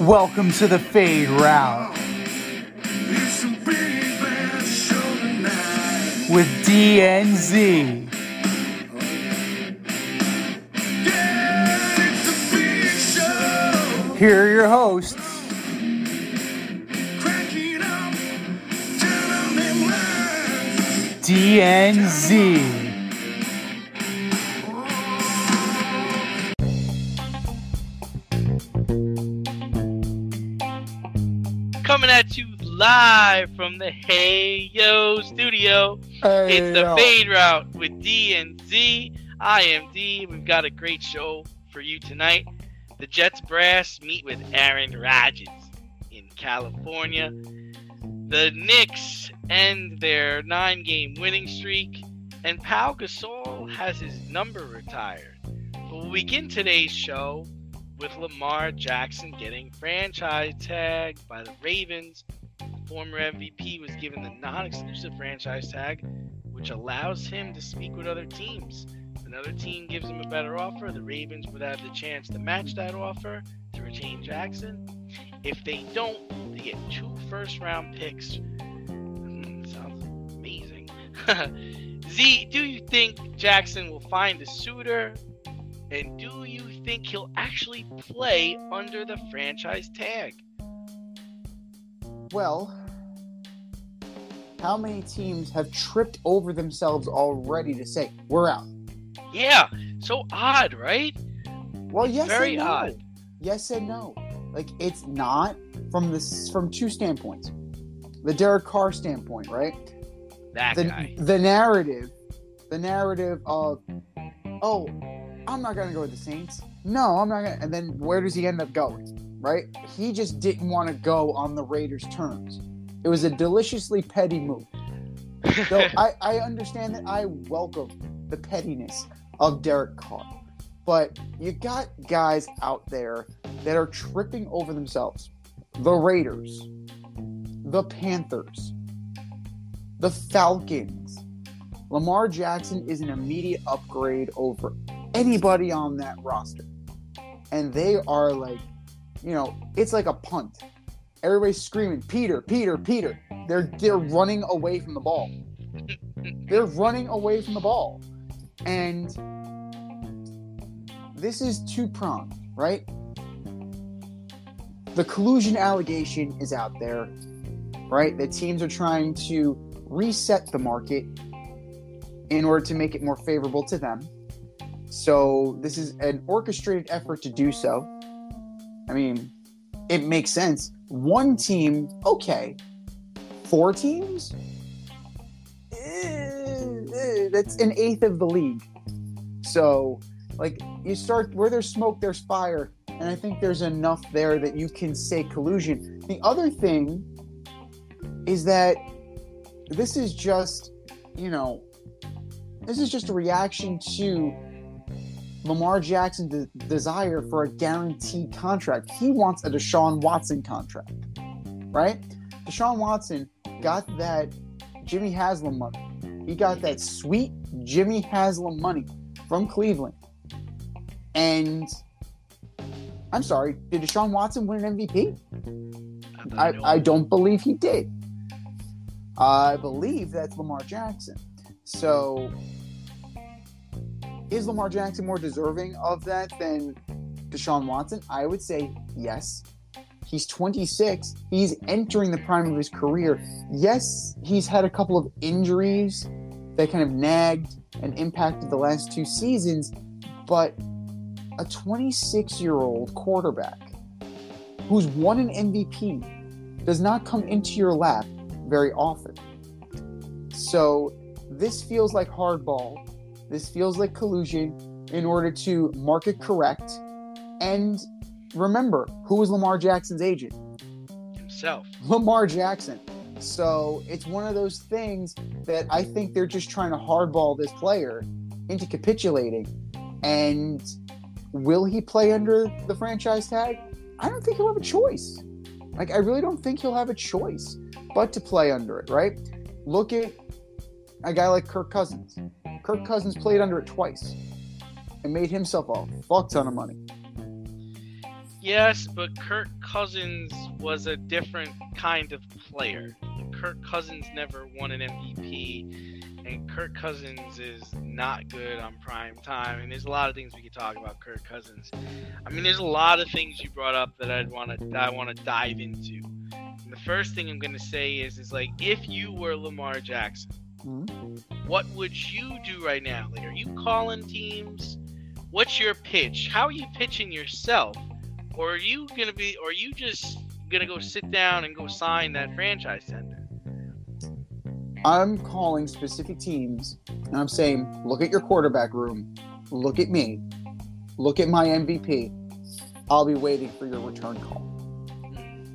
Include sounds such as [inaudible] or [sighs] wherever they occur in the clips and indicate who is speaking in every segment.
Speaker 1: Welcome to the Fade Route
Speaker 2: It's a big show tonight.
Speaker 1: with DNZ.
Speaker 2: Yeah, it's a big show.
Speaker 1: Here are your hosts,
Speaker 2: Cracking up, telling them lies.
Speaker 1: DNZ.
Speaker 3: Coming at you live from the Hey Yo studio. It's the
Speaker 1: Hey,
Speaker 3: Fade Route with D and Z. I am D. We've got a great show for you tonight. The Jets brass meet with Aaron Rodgers in California. The Knicks end their nine-game winning streak, and Pau Gasol has his number retired. But we'll begin today's show with Lamar Jackson getting franchise tagged by the Ravens. Former MVP was given the non exclusive franchise tag, which allows him to speak with other teams. If another team gives him a better offer, the Ravens would have the chance to match that offer to retain Jackson. If they don't, they get two first round picks. Hmm, sounds amazing. [laughs] Z, do you think Jackson will find a suitor and do you think he'll actually play under the franchise tag?
Speaker 1: Well, how many teams have tripped over themselves already to say, we're out?
Speaker 3: Yeah, so odd, right?
Speaker 1: Well, yes
Speaker 3: Very
Speaker 1: and no.
Speaker 3: odd.
Speaker 1: Yes and no. Like it's not from this from two standpoints. The Derek Carr standpoint, right?
Speaker 3: That
Speaker 1: the,
Speaker 3: guy.
Speaker 1: the narrative, the narrative of, oh, I'm not gonna go with the Saints. No, I'm not gonna. And then where does he end up going? Right? He just didn't want to go on the Raiders' terms. It was a deliciously petty move. So [laughs] I, I understand that. I welcome the pettiness of Derek Carr, but you got guys out there that are tripping over themselves. The Raiders, the Panthers, the Falcons. Lamar Jackson is an immediate upgrade over anybody on that roster. And they are like, you know, it's like a punt. Everybody's screaming, Peter, Peter, Peter. They're they're running away from the ball. They're running away from the ball. And this is two pronged, right? The collusion allegation is out there, right? The teams are trying to reset the market in order to make it more favorable to them. So this is an orchestrated effort to do so. I mean, it makes sense. One team, okay. Four teams? Eh, eh, That's an eighth of the league. So, like, you start where there's smoke, there's fire. And I think there's enough there that you can say collusion. The other thing is that this is just, you know, this is just a reaction to Lamar Jackson's de- desire for a guaranteed contract. He wants a Deshaun Watson contract, right? Deshaun Watson got that Jimmy Haslam money. He got that sweet Jimmy Haslam money from Cleveland. And I'm sorry, did Deshaun Watson win an MVP? I, I don't believe he did. I believe that's Lamar Jackson. So, is Lamar Jackson more deserving of that than Deshaun Watson? I would say yes. He's 26. He's entering the prime of his career. Yes, he's had a couple of injuries that kind of nagged and impacted the last two seasons, but a 26 year old quarterback who's won an MVP does not come into your lap very often. So this feels like hardball. This feels like collusion in order to market correct And remember, who was Lamar Jackson's agent?
Speaker 3: Himself.
Speaker 1: Lamar Jackson. So it's one of those things that I think they're just trying to hardball this player into capitulating. And will he play under the franchise tag? I don't think he'll have a choice. Like, I really don't think he'll have a choice but to play under it, right? Look at a guy like Kirk Cousins. Kirk Cousins played under it twice and made himself a fuck ton of money.
Speaker 3: Yes, but Kirk Cousins was a different kind of player. Kirk Cousins never won an MVP, and Kirk Cousins is not good on prime time. And there's a lot of things we could talk about Kirk Cousins. I mean, there's a lot of things you brought up that I'd want to I want to dive into. And the first thing I'm going to say is is like if you were Lamar Jackson, What would you do right now? Like, are you calling teams? What's your pitch? How are you pitching yourself? Or are you gonna be? Or are you just gonna go sit down and go sign that franchise tender?
Speaker 1: I'm calling specific teams and I'm saying, look at your quarterback room, look at me, look at my MVP. I'll be waiting for your return call.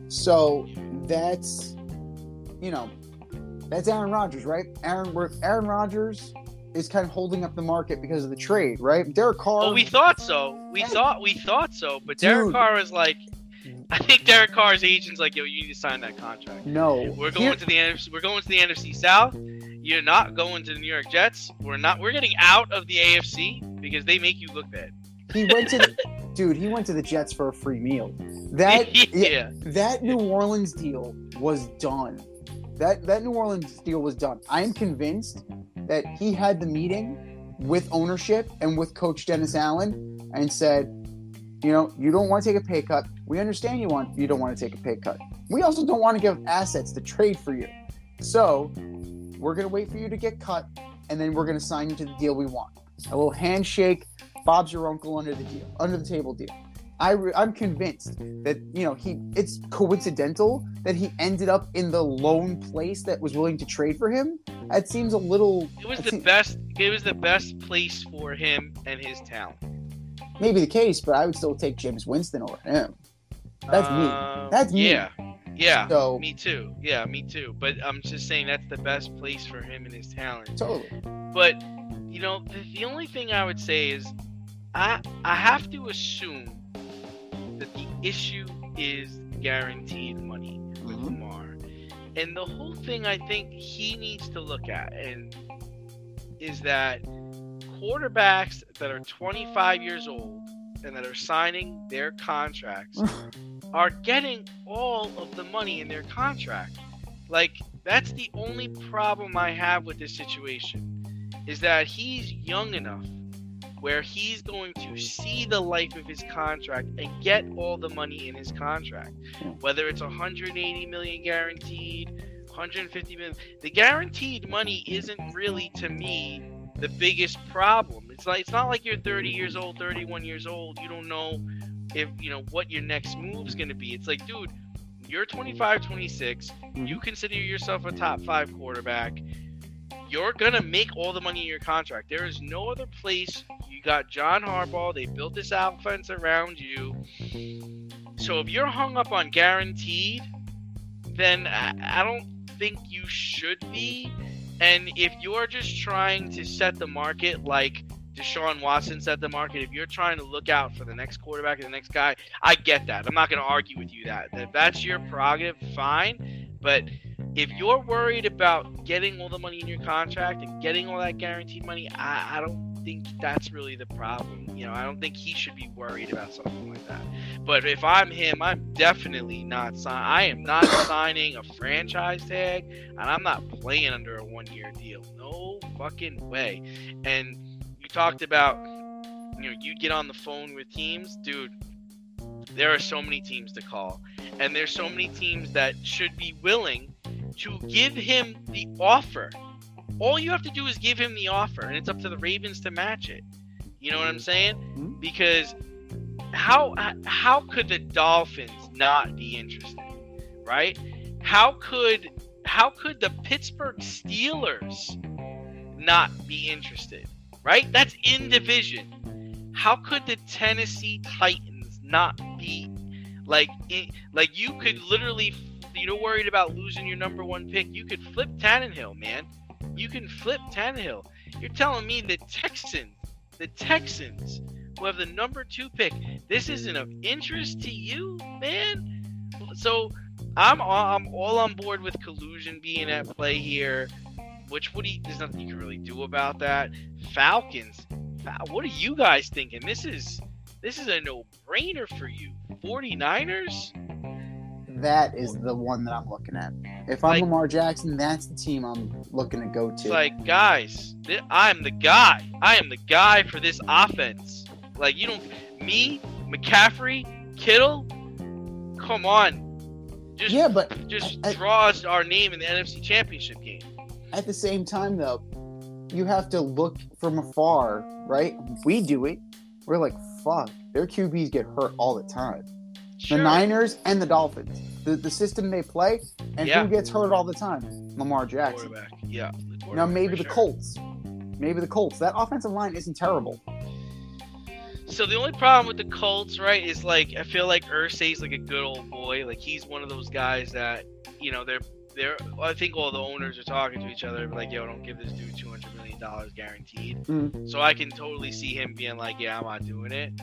Speaker 1: So that's, you know, that's Aaron Rodgers, right? Aaron Aaron Rodgers is kind of holding up the market because of the trade, right? Derek Carr.
Speaker 3: Well, we thought so. We thought we thought so, but Derek
Speaker 1: Dude.
Speaker 3: Carr was like, I think Derek Carr's agent's like, yo, you need to sign that contract.
Speaker 1: no,
Speaker 3: We're going
Speaker 1: Here-
Speaker 3: to the NFC. We're going to the NFC South. You're not going to the New York Jets. We're not. We're getting out of the AFC because they make you look bad.
Speaker 1: he went to the [laughs] dude. He went to the Jets for a free meal. That [laughs]
Speaker 3: yeah.
Speaker 1: that New Orleans deal was done. That that New Orleans deal was done. I am convinced that he had the meeting with ownership and with Coach Dennis Allen and said, you know, you don't want to take a pay cut. We understand you want you don't want to take a pay cut. We also don't want to give assets to trade for you. So we're gonna wait for you to get cut, and then we're gonna sign you to the deal we want. A little handshake, Bob's your uncle under the deal, under the table deal. I re- I'm convinced that you know he it's coincidental that he ended up in the lone place that was willing to trade for him. That seems a little
Speaker 3: It was the
Speaker 1: seems-
Speaker 3: best. It was the best place for him and his talent.
Speaker 1: maybe the case, but I would still take Jameis Winston over him. That's me.
Speaker 3: Uh,
Speaker 1: That's me.
Speaker 3: Yeah. Yeah.
Speaker 1: So
Speaker 3: Me too. Yeah, me too. But I'm just saying that's the best place for him and his talent.
Speaker 1: totally.
Speaker 3: But you know, the, the only thing I would say is, I I have to assume issue is guaranteed money with
Speaker 1: Mhm.
Speaker 3: Lamar, and the whole thing I think he needs to look at and is that quarterbacks that are 25 years old and that are signing their contracts [laughs] are getting all of the money in their contract. Like that's the only problem I have with this situation is that he's young enough where he's going to see the life of his contract and get all the money in his contract. Whether it's 180 million guaranteed, 150 million, the guaranteed money isn't really to me the biggest problem. It's like it's not like you're 30 years old, 31 years old, you don't know if you know what your next move's going to be. It's like, dude, you're 25, 26, mm-hmm. you consider yourself a top 5 quarterback. You're to make all the money in your contract. There is no other place. You got John Harbaugh. They built this offense around you. So if you're hung up on guaranteed, then I, I don't think you should be. And if you're just trying to set the market like Deshaun Watson set the market, if you're trying to look out for the next quarterback and the next guy, I get that. I'm not going to argue with you that. If that's your prerogative, fine. But if you're worried about getting all the money in your contract and getting all that guaranteed money, I, I don't think that's really the problem. You know, I don't think he should be worried about something like that. But if I'm him, I'm definitely not sign. I am not [coughs] signing a franchise tag, and I'm not playing under a one-year deal. No fucking way. And you talked about, you know, you get on the phone with teams, dude. There are so many teams to call, and there's so many teams that should be willing to give him the offer. All you have to do is give him the offer, and it's up to the Ravens to match it. You know what I'm saying?
Speaker 1: Mhm.
Speaker 3: Because how how could the Dolphins not be interested, right? How could how could the Pittsburgh Steelers not be interested, right? That's in division. How could the Tennessee Titans not be like it, like you could literally you're worried about losing your number one pick. You could flip Tannehill, man. You can flip Tannehill. You're telling me the Texans, the Texans, who have the number two pick, this isn't of interest to you, man? So I'm all, I'm all on board with collusion being at play here. Which what do you, there's nothing you can really do about that. Falcons, what are you guys thinking? This is this is a no-brainer for you. 49ers?
Speaker 1: That is the one that I'm looking at. If I'm
Speaker 3: Like-
Speaker 1: Lamar Jackson, that's the team I'm looking to go
Speaker 3: It's
Speaker 1: to.
Speaker 3: like, guys, th- I'm the guy. I am the guy for this offense. Like, you don't, me, McCaffrey, Kittle, come on. Just,
Speaker 1: yeah, but
Speaker 3: just
Speaker 1: I- I-
Speaker 3: draw us our name in the NFC Championship game.
Speaker 1: at the same time, though, you have to look from afar, right? We do it. We're like, fuck, their QBs get hurt all the time.
Speaker 3: Sure.
Speaker 1: The Niners and the Dolphins, the, the system they play, and
Speaker 3: Yeah.
Speaker 1: who gets hurt all the time? Lamar Jackson.
Speaker 3: Quarterback. Yeah.
Speaker 1: Now maybe the
Speaker 3: sure.
Speaker 1: Colts. Maybe the Colts. That offensive line isn't terrible.
Speaker 3: So the only problem with the Colts, right, is like I feel like Irsay's like a good old boy. Like he's one of those guys that you know they're they're. I think all the owners are talking to each other like, yo, don't give this dude two hundred million dollars guaranteed.
Speaker 1: Mm.
Speaker 3: So I can totally see him being like, yeah, I'm not doing it.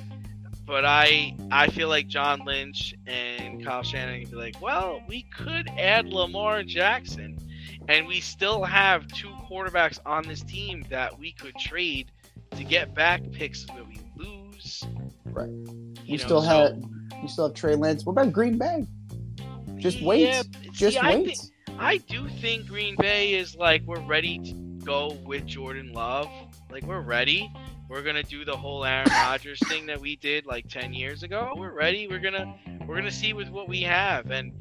Speaker 3: But I I feel like John Lynch and Kyle Shanahan can be like, well, we could add Lamar Jackson, and we still have two quarterbacks on this team that we could trade to get back picks that we lose.
Speaker 1: Right.
Speaker 3: You
Speaker 1: You
Speaker 3: know,
Speaker 1: still
Speaker 3: so-
Speaker 1: have you still have Trey Lance. What about Green Bay? Just wait.
Speaker 3: Yeah,
Speaker 1: Just
Speaker 3: see, I,
Speaker 1: wait.
Speaker 3: I do think Green Bay is like we're ready to go with Jordan Love. Like we're ready. We're gonna do the whole Aaron Rodgers thing that we did like ten years ago. We're ready. We're gonna we're gonna see with what we have and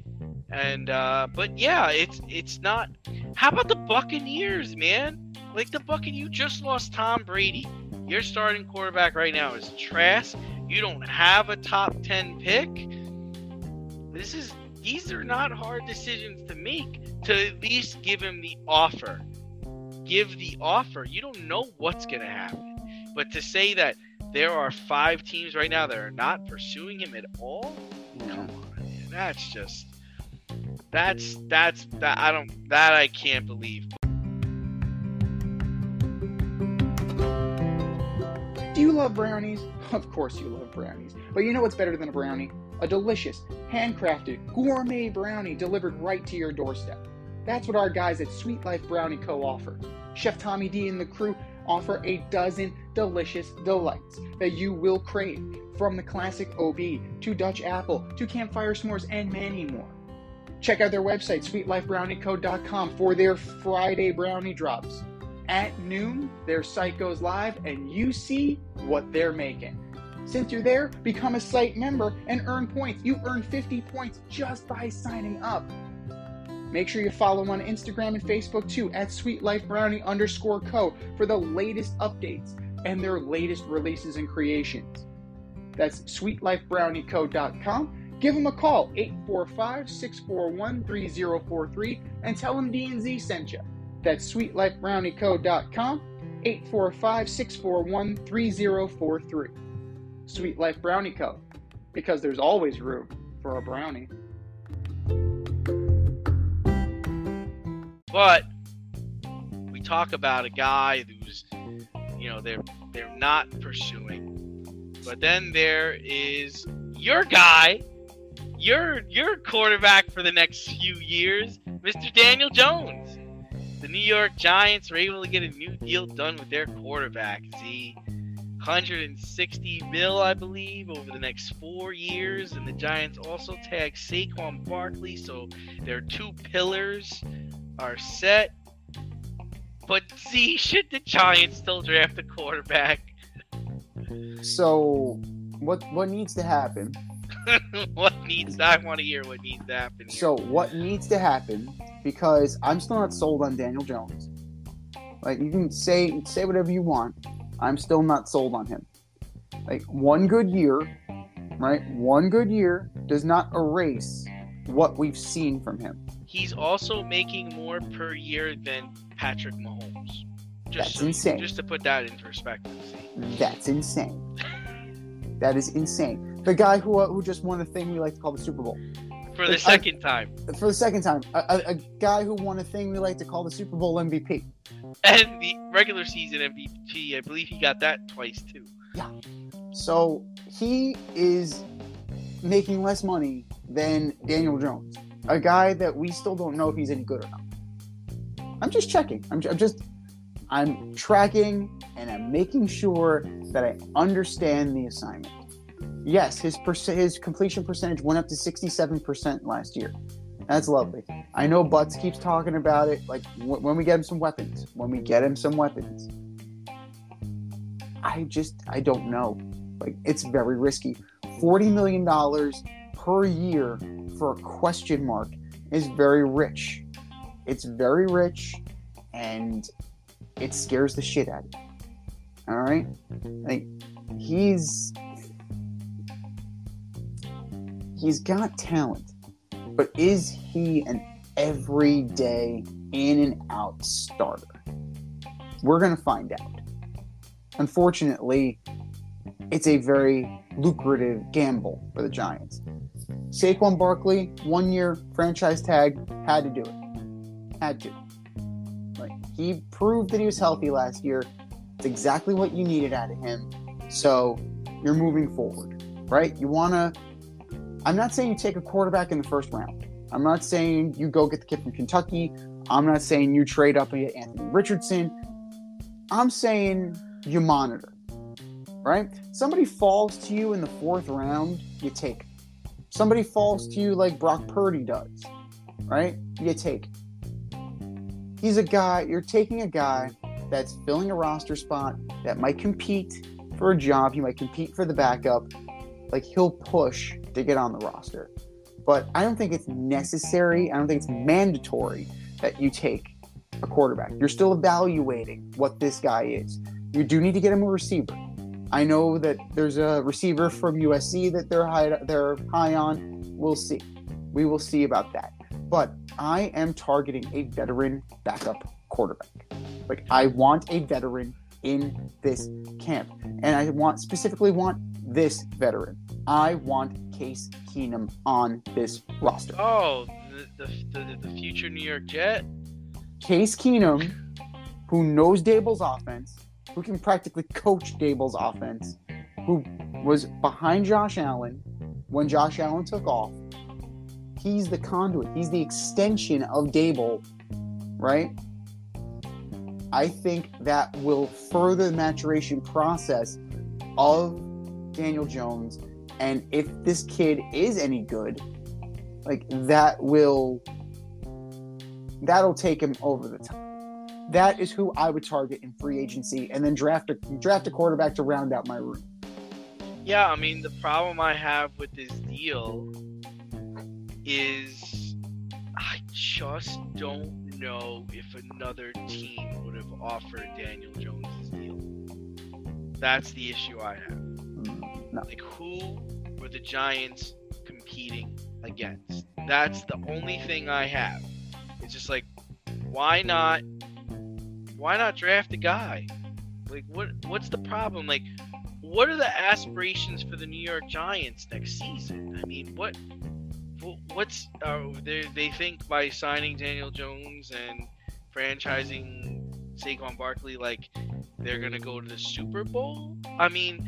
Speaker 3: and uh but yeah, it's it's not. How about the Buccaneers, man? Like the Buccaneers, you just lost Tom Brady. Your starting quarterback right now is Trask. You don't have a top ten pick. This is these are not hard decisions to make. To at least give him the offer. Give the offer. You don't know what's gonna happen. But to say that there are five teams right now that are not pursuing him at all, come on, man. That's just that's that's that I don't that I can't believe.
Speaker 1: Do you love brownies? [laughs] Of course you love brownies. But you know what's better than a brownie? A delicious, handcrafted, gourmet brownie delivered right to your doorstep. That's what our guys at Sweet Life Brownie Co. offer. Chef Tommy D and the crew offer a dozen delicious delights that you will crave, from the classic OB to Dutch apple to campfire s'mores and many more. Check out their website, sweetlifebrownieco.com, for their Friday brownie drops. At noon, their site goes live and you see what they're making. Since you're there, become a site member and earn points. You earn 50 points just by signing up. Make sure you follow them on Instagram and Facebook too at sweetlifebrownie underscore co for the latest updates and their latest releases and creations. That's sweetlifebrownieco.com. Give them a call, 845-641-3043, and tell them D&Z sent you. That's sweetlifebrownieco.com, 845-641-3043. Sweet Life Brownie Co. Because there's always room for a brownie.
Speaker 3: But we talk about a guy who's, you know, they're they're not pursuing. But then there is your guy, your your quarterback for the next few years, Mr. Daniel Jones. The New York Giants were able to get a new deal done with their quarterback. See, 160 mil, I believe, over the next four years, and the Giants also tag Saquon Barkley, so there are two pillars are set. But see, [laughs] should the Giants still draft a quarterback?
Speaker 1: So, what what needs to happen? [laughs]
Speaker 3: what needs? I want to hear what needs to happen. Here.
Speaker 1: So, what needs to happen? Because I'm still not sold on Daniel Jones. Like you can say say whatever you want, I'm still not sold on him. Like one good year, right? One good year does not erase what we've seen from him.
Speaker 3: He's also making more per year than Patrick Mahomes. Just
Speaker 1: That's
Speaker 3: so-
Speaker 1: insane.
Speaker 3: Just to put that in perspective. See.
Speaker 1: That's insane. That is insane. The guy who uh, who just won a thing we like to call the Super Bowl
Speaker 3: For the
Speaker 1: I-
Speaker 3: second time.
Speaker 1: for the second time. A, a, a guy who won a thing we like to call the Super Bowl MVP.
Speaker 3: And the regular season MVP, I believe he got that twice too. Yeah.
Speaker 1: So he is making less money than Daniel Jones, a guy that we still don't know if he's any good or not. I'm just checking. I'm, I'm just, I'm tracking and I'm making sure that I understand the assignment. Yes, his perc- his completion percentage went up to 67% last year. That's lovely. I know Butts keeps talking about it. Like when we get him some weapons, when we get him some weapons. I just, I don't know. Like it's very risky. Forty million dollars per year for a question mark is very rich. It's very rich, and it scares the shit out of you. All right, like he's he's got talent, but is he an everyday in and out starter? We're gonna find out. Unfortunately, it's a very lucrative gamble for the Giants. Saquon Barkley, one year franchise tag, had to do it. Had to. Like he proved that he was healthy last year. It's exactly what you needed out of him. So you're moving forward, right? You wanna I'm not saying you take a quarterback in the first round. I'm not saying you go get the kid from Kentucky. I'm not saying you trade up and get Anthony Richardson. I'm saying you monitor right? Somebody falls to you in the fourth round, you take. Somebody falls to you like Brock Purdy does, right? You take. He's a guy, you're taking a guy that's filling a roster spot that might compete for a job, he might compete for the backup. Like he'll push to get on the roster. But I don't think it's necessary, I don't think it's mandatory that you take a quarterback. You're still evaluating what this guy is. You do need to get him a receiver. I know that there's a receiver from USC that they're high, they're high on. We'll see. We will see about that. But I am targeting a veteran backup quarterback. Like I want a veteran in this camp, and I want specifically want this veteran. I want Case Keenum on this roster.
Speaker 3: Oh, the the, the, the future New York Jet.
Speaker 1: Case Keenum, who knows Daboll's offense, who can practically coach Daboll's offense, who was behind Josh Allen when Josh Allen took off. He's the conduit. He's the extension of Dable, right? I think that will further the maturation process of Daniel Jones. And if this kid is any good, like that will that'll take him over the top. That is who I would target in free agency, and then draft a draft a quarterback to round out my room.
Speaker 3: Yeah, I mean the problem I have with this deal is I just don't know if another team would have offered Daniel Jones this deal. That's the issue I have.
Speaker 1: Mm, No.
Speaker 3: Like who were the Giants competing against? That's the only thing I have. It's just like why not why not draft a guy? Like what what's the problem? Like what are the aspirations for the New York Giants next season? I mean, what what's uh, they they think by signing Daniel Jones and franchising Saquon Barkley like they're gonna go to the Super Bowl? I mean,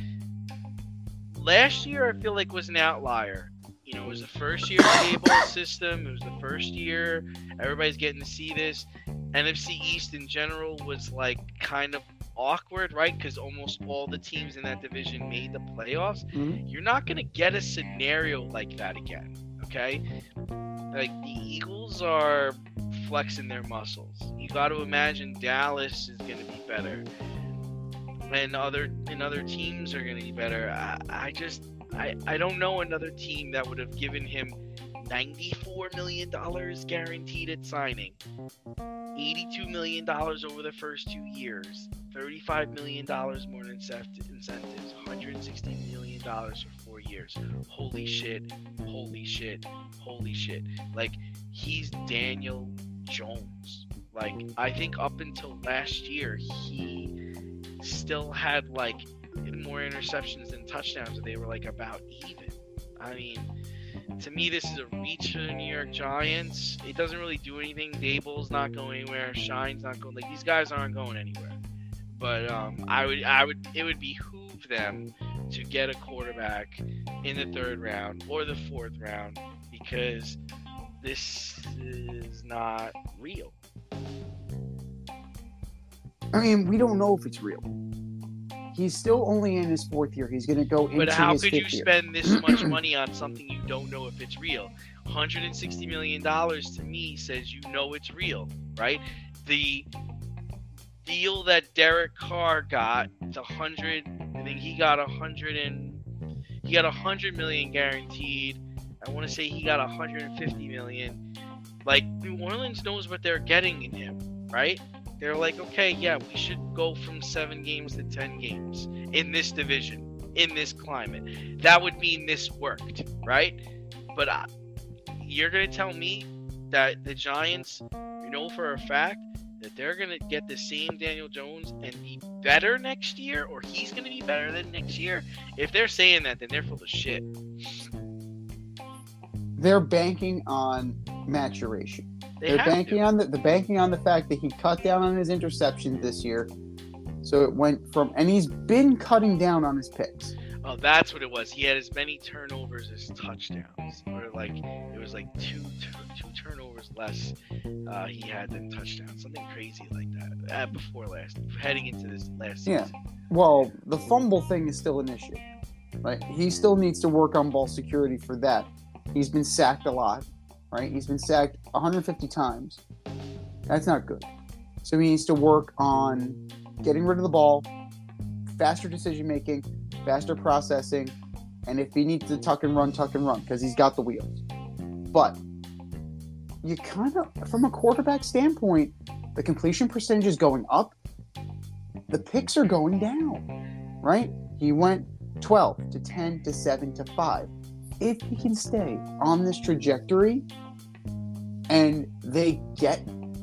Speaker 3: last year I feel like was an outlier. You know, it was the first year of the Daboll system. It was the first year everybody's getting to see this. NFC East in general was like kind of awkward, right? Because almost all the teams in that division made the playoffs.
Speaker 1: Mhm.
Speaker 3: You're not gonna get a scenario like that again, okay? Like the Eagles are flexing their muscles. You got to imagine Dallas is gonna be better, and other and other teams are gonna be better. I, I just I I don't know another team that would have given him. $94 million guaranteed at signing. $82 million over the first two years. $35 million more in incent- incentives. $160 million for four years. Holy shit. Holy shit. Holy shit. Like, he's Daniel Jones. Like, I think up until last year, he still had, like, more interceptions than touchdowns. They were like about even. I mean, to me, this is a reach for the New York Giants. It doesn't really do anything. Daboll's not going anywhere. Schoen's not going. Like these guys aren't going anywhere. But um, I would, I would, it would behoove them to get a quarterback in the third round or the fourth round because this is not real.
Speaker 1: I mean, we don't know if it's real. He's still only in his fourth year. He's going to go into
Speaker 3: But how
Speaker 1: his
Speaker 3: could you
Speaker 1: year.
Speaker 3: spend this much [clears throat] money on something you don't know if it's real? 160 million dollars to me says you know it's real, right? The deal that Derek Carr got, it's a hundred. I think he got a hundred and he got a hundred million guaranteed. I want to say he got a 150 million. Like New Orleans knows what they're getting in him, right? They're like, okay, yeah, we should go from seven games to ten games in this division, in this climate. That would mean this worked, right? But uh, you're gonna tell me that the Giants, you know for a fact that they're gonna get the same Daniel Jones and be better next year, or he's gonna be better than next year. If they're saying that, then they're full of shit.
Speaker 1: They're banking on maturation.
Speaker 3: They
Speaker 1: They're banking
Speaker 3: to.
Speaker 1: on the, the banking on the fact that he cut down on his interceptions this year. So it went from and he's been cutting down on his picks.
Speaker 3: Oh, that's what it was. He had as many turnovers as touchdowns, or like it was like two two turnovers less uh, he had than touchdowns, something crazy like that. Uh, before last, heading into this last season.
Speaker 1: Yeah.
Speaker 3: season.
Speaker 1: Well, the fumble thing is still an issue. Right? He still needs to work on ball security for that. He's been sacked a lot, right? He's been sacked 150 times. That's not good. So he needs to work on getting rid of the ball, faster decision making, faster processing, and if he needs to tuck and run, tuck and run because he's got the wheels. But you kind of, from a quarterback standpoint, the completion percentage is going up. The picks are going down, right? He went 12 to 10 to 7 to 5. If he can stay on this trajectory and they get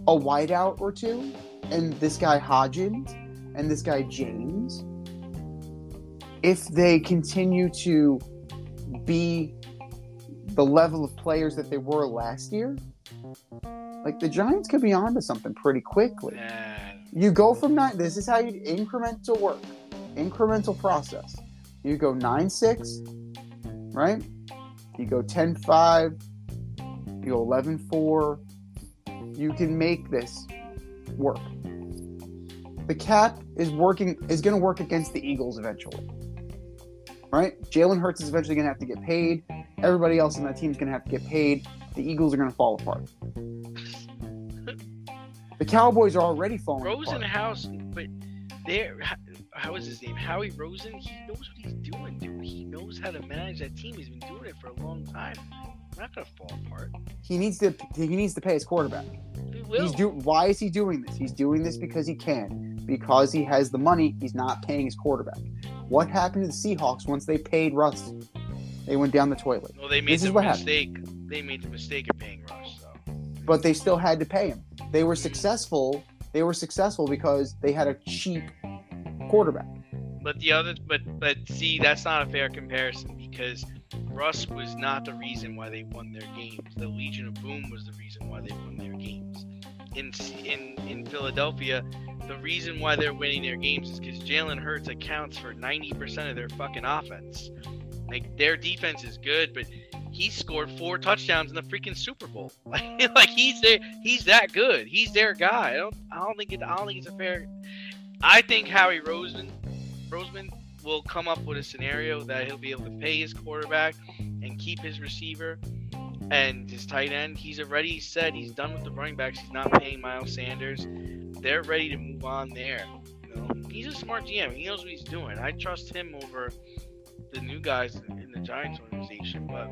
Speaker 1: a wideout or two, and this guy Hodgins and this guy James, if they continue to be the level of players that they were last year, like the Giants could be onto something pretty quickly.
Speaker 3: Nah,
Speaker 1: You go from nine. This is how you incremental work, incremental process. You go nine six, right? You go 10-5, You go 11-4. You can make this work. The cap is working is going to work against the Eagles eventually, right? Jalen Hurts is eventually going to have to get paid. Everybody else in that team is going to have to get paid. The Eagles are going to fall apart. [laughs] The Cowboys are already falling apart.
Speaker 3: Rosenhaus, but there, how is mm-hmm. his name? Howie Rosen. He knows what he's doing, dude. He knows how to manage that team. He's been doing it for a long time. We're not gonna fall apart.
Speaker 1: He needs to he needs to pay his quarterback.
Speaker 3: Will.
Speaker 1: He's do why is he doing this? He's doing this because he can. Because he has the money, he's not paying his quarterback. What happened to the Seahawks once they paid Russ? They went down the toilet.
Speaker 3: well, they made
Speaker 1: this is
Speaker 3: the
Speaker 1: what happened.
Speaker 3: mistake. They made the mistake of paying Russ, So
Speaker 1: But they still had to pay him. They were successful. They were successful because they had a cheap quarterback.
Speaker 3: But the other, but but see, that's not a fair comparison because Russ was not the reason why they won their games. The Legion of Boom was the reason why they won their games. In in in Philadelphia, the reason why they're winning their games is because Jalen Hurts accounts for ninety percent of their fucking offense. Like their defense is good, but he scored four touchdowns in the freaking Super Bowl. Like, [laughs] like he's there, he's that good. He's their guy. I don't I don't think it I don't think it's a fair. I think Howie Roseman Roseman will come up with a scenario that he'll be able to pay his quarterback and keep his receiver and his tight end. He's already said he's done with the running backs. He's not paying Miles Sanders. They're ready to move on there. You know, he's a smart GM. He knows what he's doing. I trust him over the new guys in the Giants organization. But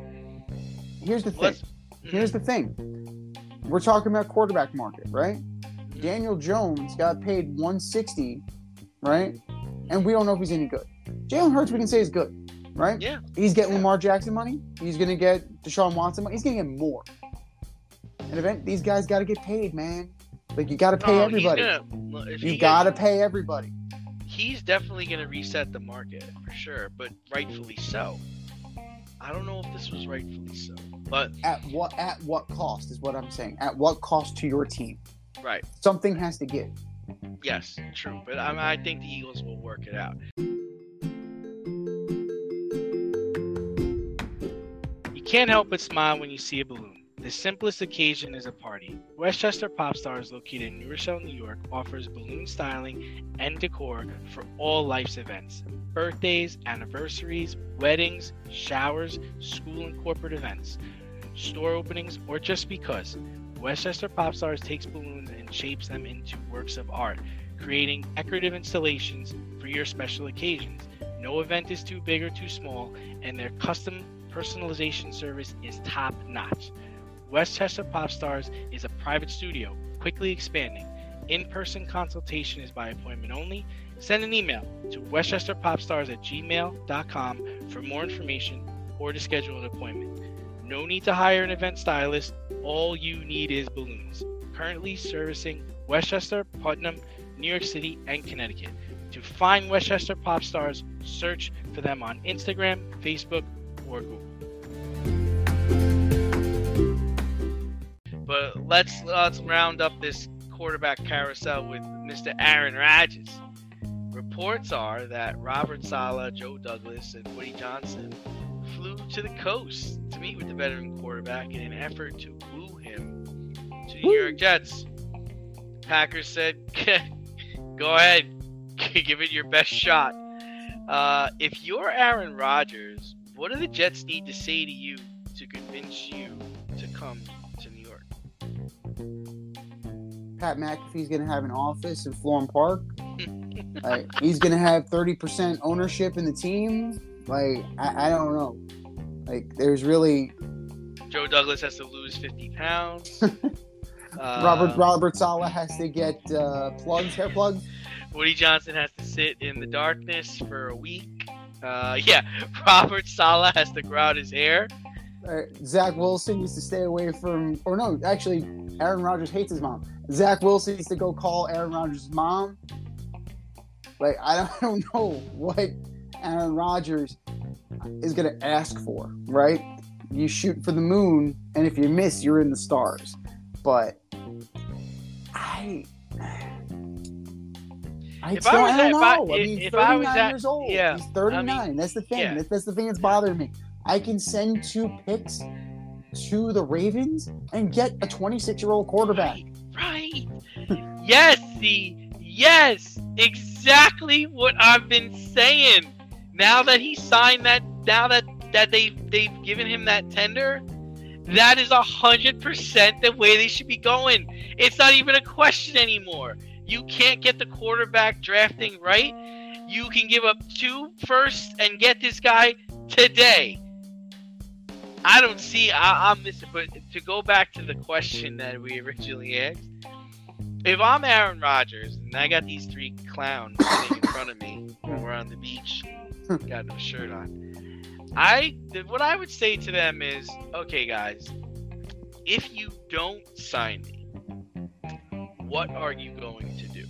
Speaker 1: Here's the thing. Here's the thing. We're talking about quarterback market, right? Daniel Jones got paid 160, right? And we don't know if he's any good. Jalen Hurts, we can say is good, right?
Speaker 3: Yeah.
Speaker 1: He's getting Lamar Jackson money. He's gonna get Deshaun Watson money. He's gonna get more. And event these guys got to get paid, man. Like you got to pay oh,
Speaker 3: No,
Speaker 1: everybody.
Speaker 3: Gonna,
Speaker 1: You got to pay everybody.
Speaker 3: He's definitely going to reset the market for sure, but rightfully so. I don't know if this was rightfully so, but
Speaker 1: At what at what cost is what I'm saying. At what cost to your team?
Speaker 3: Right,
Speaker 1: Something has to give.
Speaker 3: yes, true. But I, I think the Eagles will work it out. You can't help but smile when you see a balloon. The simplest occasion is a party. Westchester Pop Stars, located in New Rochelle, New York, offers balloon styling and decor for all life's events birthdays, anniversaries, weddings, showers, school and corporate events, store openings, or just because. Westchester Pop Stars takes balloons and shapes them into works of art, creating decorative installations for your special occasions. No event is too big or too small, and their custom personalization service is top notch. Westchester Pop Stars is a private studio, quickly expanding. In person consultation is by appointment only. Send an email to westchesterpopstars at gmail.com for more information or to schedule an appointment. No need to hire an event stylist, all you need is balloons. Currently servicing Westchester, Putnam, New York City, and Connecticut. To find Westchester Pop Stars, search for them on Instagram, Facebook, or Google. But let's let's round up this quarterback carousel with Mr. Aaron Rodgers. Reports are that Robert Saleh, Joe Douglas, and Woody Johnson flew to the coast to meet with the veteran quarterback in an effort to woo him to the New York Jets. Packers said, [laughs] "Go ahead, [laughs] give it your best shot." Uh, if you're Aaron Rodgers, what do the Jets need to say to you to convince you to come to New York?
Speaker 1: Pat McAfee's going to have an office in Florham Park. [laughs] like, he's going to have 30% ownership in the team. Like, I, I don't know. Like, there's really
Speaker 3: Joe Douglas has to lose 50 pounds. [laughs] Uh,
Speaker 1: Robert Robert Saleh has to get uh, plugs, hair plugs.
Speaker 3: Woody Johnson has to sit in the darkness for a week. Uh, [laughs] yeah, Robert Saleh has to grow out his hair.
Speaker 1: Uh, Zach Wilson needs to stay away from, or no, actually, Aaron Rodgers hates his mom. Zach Wilson needs to go call Aaron Rodgers' mom. Like, I don't, [laughs] I don't know what Aaron Rodgers is going to ask for, right? You shoot for the moon, and if you miss, you're in the stars. But I. I
Speaker 3: If
Speaker 1: still,
Speaker 3: I was
Speaker 1: I don't
Speaker 3: at- if
Speaker 1: know.
Speaker 3: I-
Speaker 1: I, mean,
Speaker 3: if
Speaker 1: 39
Speaker 3: I was at-
Speaker 1: years old.
Speaker 3: yeah,
Speaker 1: He's 39. that's the thing.
Speaker 3: yeah.
Speaker 1: That's, that's the thing that's bothering me. I can send two picks to the Ravens and get a 26 year old quarterback.
Speaker 3: Right. yes, see, yes, exactly what I've been saying. Now that he signed that, now that that they they've given him that tender, that is a hundred percent the way they should be going. It's not even a question anymore. You can't get the quarterback drafting right. You can give up two first and get this guy today. I don't see. I, I'm missing. But to go back to the question that we originally asked, if I'm Aaron Rodgers and I got these three clowns sitting in front of me [laughs] when we're on the beach, [laughs] got no shirt on, I what I would say to them is, okay, guys, if you don't sign me, what are you going to do?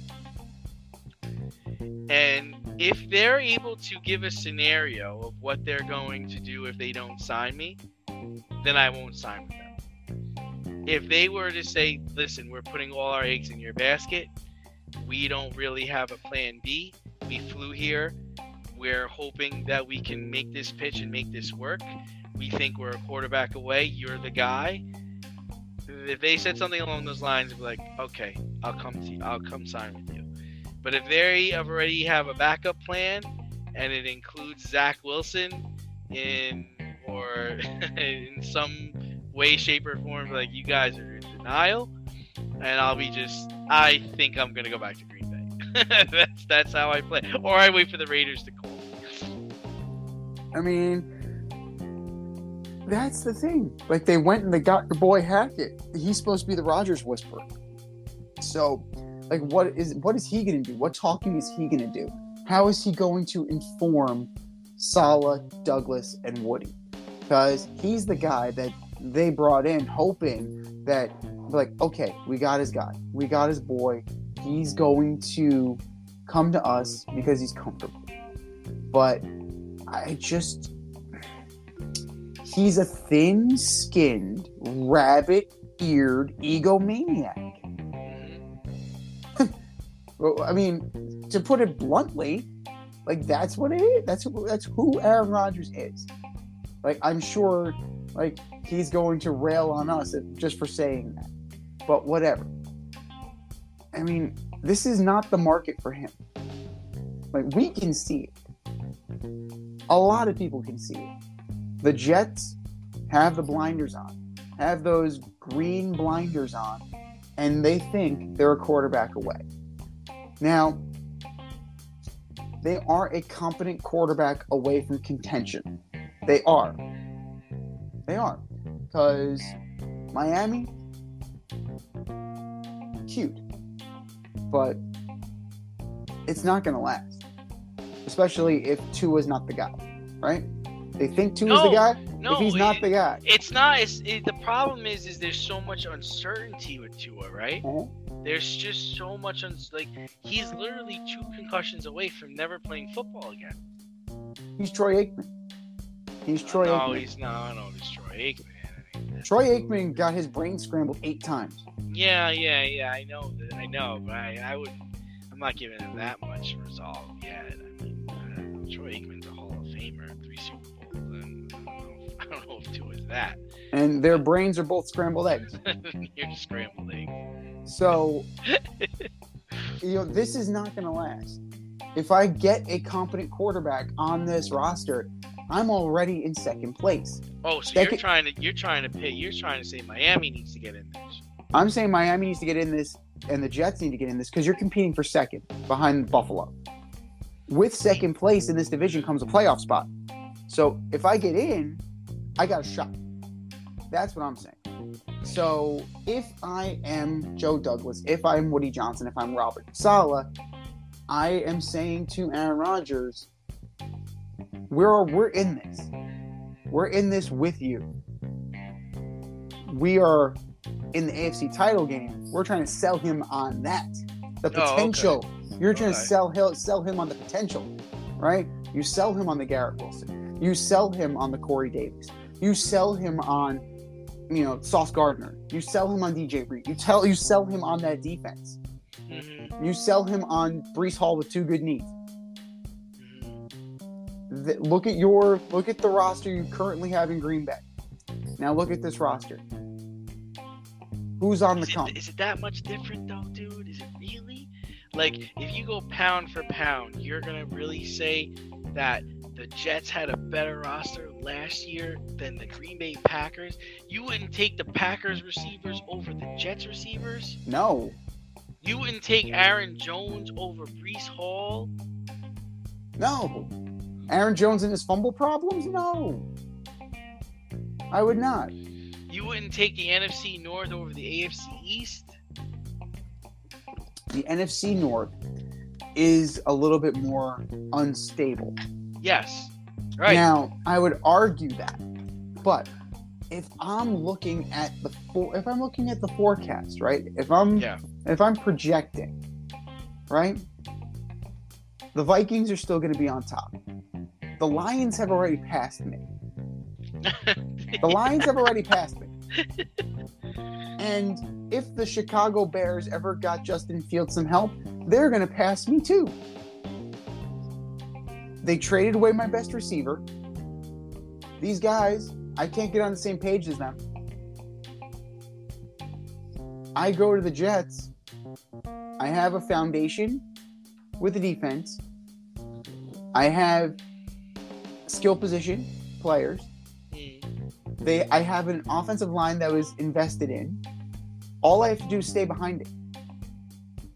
Speaker 3: And if they're able to give a scenario of what they're going to do if they don't sign me, then I won't sign with them. If they were to say, listen, we're putting all our eggs in your basket, we don't really have a plan B. We flew here. We're hoping that we can make this pitch and make this work. We think we're a quarterback away. You're the guy. If they said something along those lines, be like, okay, I'll come to you. I'll come sign with you. But if they already have a backup plan and it includes Zach Wilson in or [laughs] in some way, shape, or form, like you guys are in denial, and I'll be just, I think I'm gonna go back to Green. [laughs] that's that's how I play, or I wait for the Raiders to call.
Speaker 1: I mean, that's the thing. Like, they went and they got your boy Hackett. He's supposed to be the Rodgers whisperer. So, like, what is what is he going to do? What talking is he going to do? How is he going to inform Saleh, Douglas, and Woody? Because he's the guy that they brought in, hoping that, like, okay, we got his guy, we got his boy. He's going to come to us because he's comfortable. But I just he's a thin-skinned, rabbit-eared egomaniac. [laughs] I mean, to put it bluntly, like that's what it is. That's who, that's who Aaron Rodgers is. Like I'm sure, like he's going to rail on us just for saying that, but whatever. I mean, this is not the market for him. Like we can see it. A lot of people can see it. The Jets have the blinders on, have those green blinders on, and they think they're a quarterback away. Now, they are a competent quarterback away from contention. They are. They are. Because Miami, cute. But it's not going to last. Especially if Tua's not the guy, right? They think Tua's
Speaker 3: No,
Speaker 1: the guy.
Speaker 3: No,
Speaker 1: if he's not
Speaker 3: it-
Speaker 1: the guy.
Speaker 3: It's not. It's it, the problem is, is there's so much uncertainty with Tua, right?
Speaker 1: Uh-huh.
Speaker 3: There's just so much un- like he's literally two concussions away from never playing football again.
Speaker 1: He's Troy Aikman. He's Troy
Speaker 3: no,
Speaker 1: Aikman.
Speaker 3: he's not. I don't know if he's Troy Aikman.
Speaker 1: Troy Aikman got his brain scrambled eight times.
Speaker 3: Yeah, yeah, yeah. I know that. I know, but I, I would. I'm not giving him that much resolve yet. I mean, I. Troy Aikman's a Hall of Famer, three Super Bowls, and I don't know. If, [laughs] I don't know if Tua is that.
Speaker 1: And their brains are both scrambled eggs. [laughs]
Speaker 3: You're scrambled egg.
Speaker 1: So, [laughs] you know, this is not going to last. If I get a competent quarterback on this roster, I'm already in second place.
Speaker 3: Oh, so
Speaker 1: That
Speaker 3: you're
Speaker 1: could-
Speaker 3: trying to you're trying to pay you're trying to say Miami needs to get in this.
Speaker 1: I'm saying Miami needs to get in this, and the Jets need to get in this because you're competing for second behind Buffalo. With second place in this division comes a playoff spot. So if I get in, I got a shot. That's what I'm saying. So if I am Joe Douglas, if I'm Woody Johnson, if I'm Robert Saleh, I am saying to Aaron Rodgers, we're we're in this. We're in this with you. We are in the AFC title game. We're trying to sell him on that. The
Speaker 3: Oh, okay.
Speaker 1: potential. You're trying to sell him, sell him on the potential, right? You sell him on the Garrett Wilson. You sell him on the Corey Davis. You sell him on, you know, Sauce Gardner. You sell him on DJ Reed. You tell you sell him on that defense.
Speaker 3: Mm-hmm,
Speaker 1: You sell him on Breece Hall with two good knees. Th- look at your look at the roster you currently have in Green Bay. Now look at this roster. Who's on the
Speaker 3: Is
Speaker 1: come?
Speaker 3: it, is it that much different though, dude? Is it really? Like, if you go pound for pound, you're gonna really say that the Jets had a better roster last year than the Green Bay Packers? You wouldn't take the Packers receivers over the Jets receivers?
Speaker 1: No,
Speaker 3: You wouldn't take Aaron Jones over Breece Hall?
Speaker 1: no. Aaron Jones and his fumble problems? No. I would not.
Speaker 3: You wouldn't take the NFC North over the AFC East?
Speaker 1: The NFC North is a little bit more unstable.
Speaker 3: Yes. Right.
Speaker 1: Now, I would argue that, but if I'm looking at the for, if I'm looking at the forecast, right? If I'm
Speaker 3: Yeah.
Speaker 1: if I'm projecting, right? The Vikings are still going to be on top. The Lions have already passed me. [laughs] The Lions have already passed me. And if the Chicago Bears ever got Justin Fields some help, they're going to pass me too. They traded away my best receiver. These guys, I can't get on the same page as them. I go to the Jets. I have a foundation with the defense. I have skill position players.
Speaker 3: Mm.
Speaker 1: They I have an offensive line that was invested in. All I have to do is stay behind it.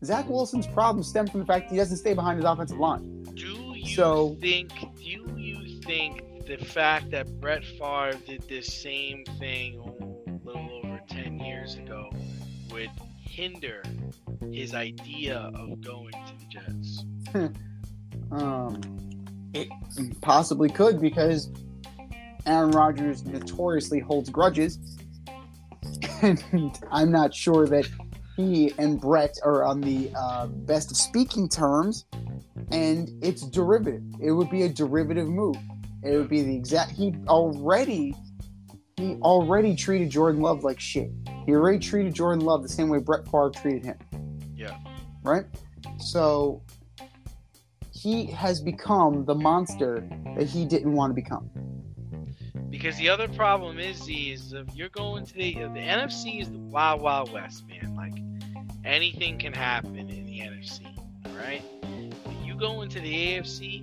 Speaker 1: Zach Wilson's problems stem from the fact he doesn't stay behind his offensive line.
Speaker 3: Do you
Speaker 1: So-
Speaker 3: think? Do you think the fact that Brett Favre did this same thing a little over ten years ago would hinder his idea of going to the Jets? [laughs]
Speaker 1: Um, it possibly could because Aaron Rodgers notoriously holds grudges, [laughs] and I'm not sure that he and Brett are on the uh, best of speaking terms. and it's derivative. It would be a derivative move. It would be the exact. He already, he already treated Jordan Love like shit. He already treated Jordan Love the same way Brett Favre treated him.
Speaker 3: Yeah.
Speaker 1: Right. So he has become the monster that he didn't want to become.
Speaker 3: Because the other problem is, Z, is if you're going to the the NFC is the wild wild west, man. Like anything can happen in the NFC. All right. You go into the AFC,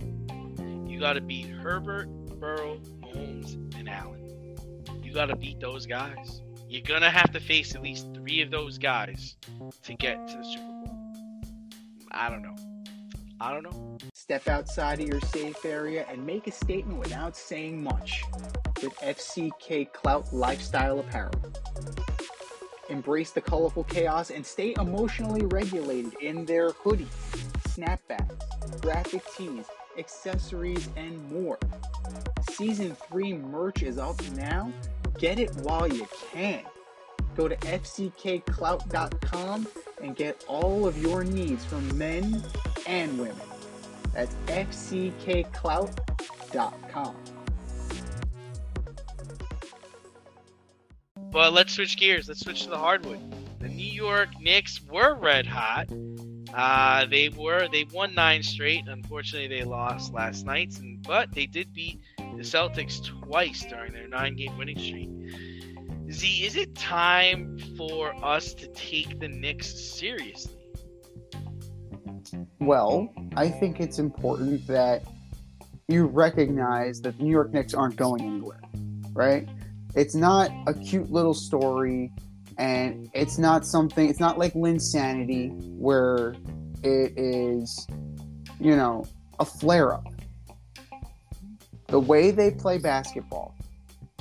Speaker 3: you got to beat Herbert, Burrow, Mahomes, and Allen. You got to beat those guys. You're gonna have to face at least three of those guys to get to the Super Bowl. I don't know. I don't know.
Speaker 4: Step outside of your safe area and make a statement without saying much with FCK Clout Lifestyle Apparel. Embrace the colorful chaos and stay emotionally regulated in their hoodies, snapbacks, graphic tees, accessories, and more. Season 3 merch is up now. Get it while you can. Go to fckclout.com and get all of your needs from men and women. That's fckclout.com.
Speaker 3: But let's switch gears. Let's switch to the hardwood. The New York Knicks were red hot. Uh, they were they won nine straight. Unfortunately, they lost last night, but they did beat the Celtics twice during their nine-game winning streak. Z, is it time for us to take the Knicks seriously?
Speaker 1: Well, I think it's important that you recognize that the New York Knicks aren't going anywhere, right? It's not a cute little story, and it's not something, it's not like Linsanity where it is, you know, a flare up. The way they play basketball,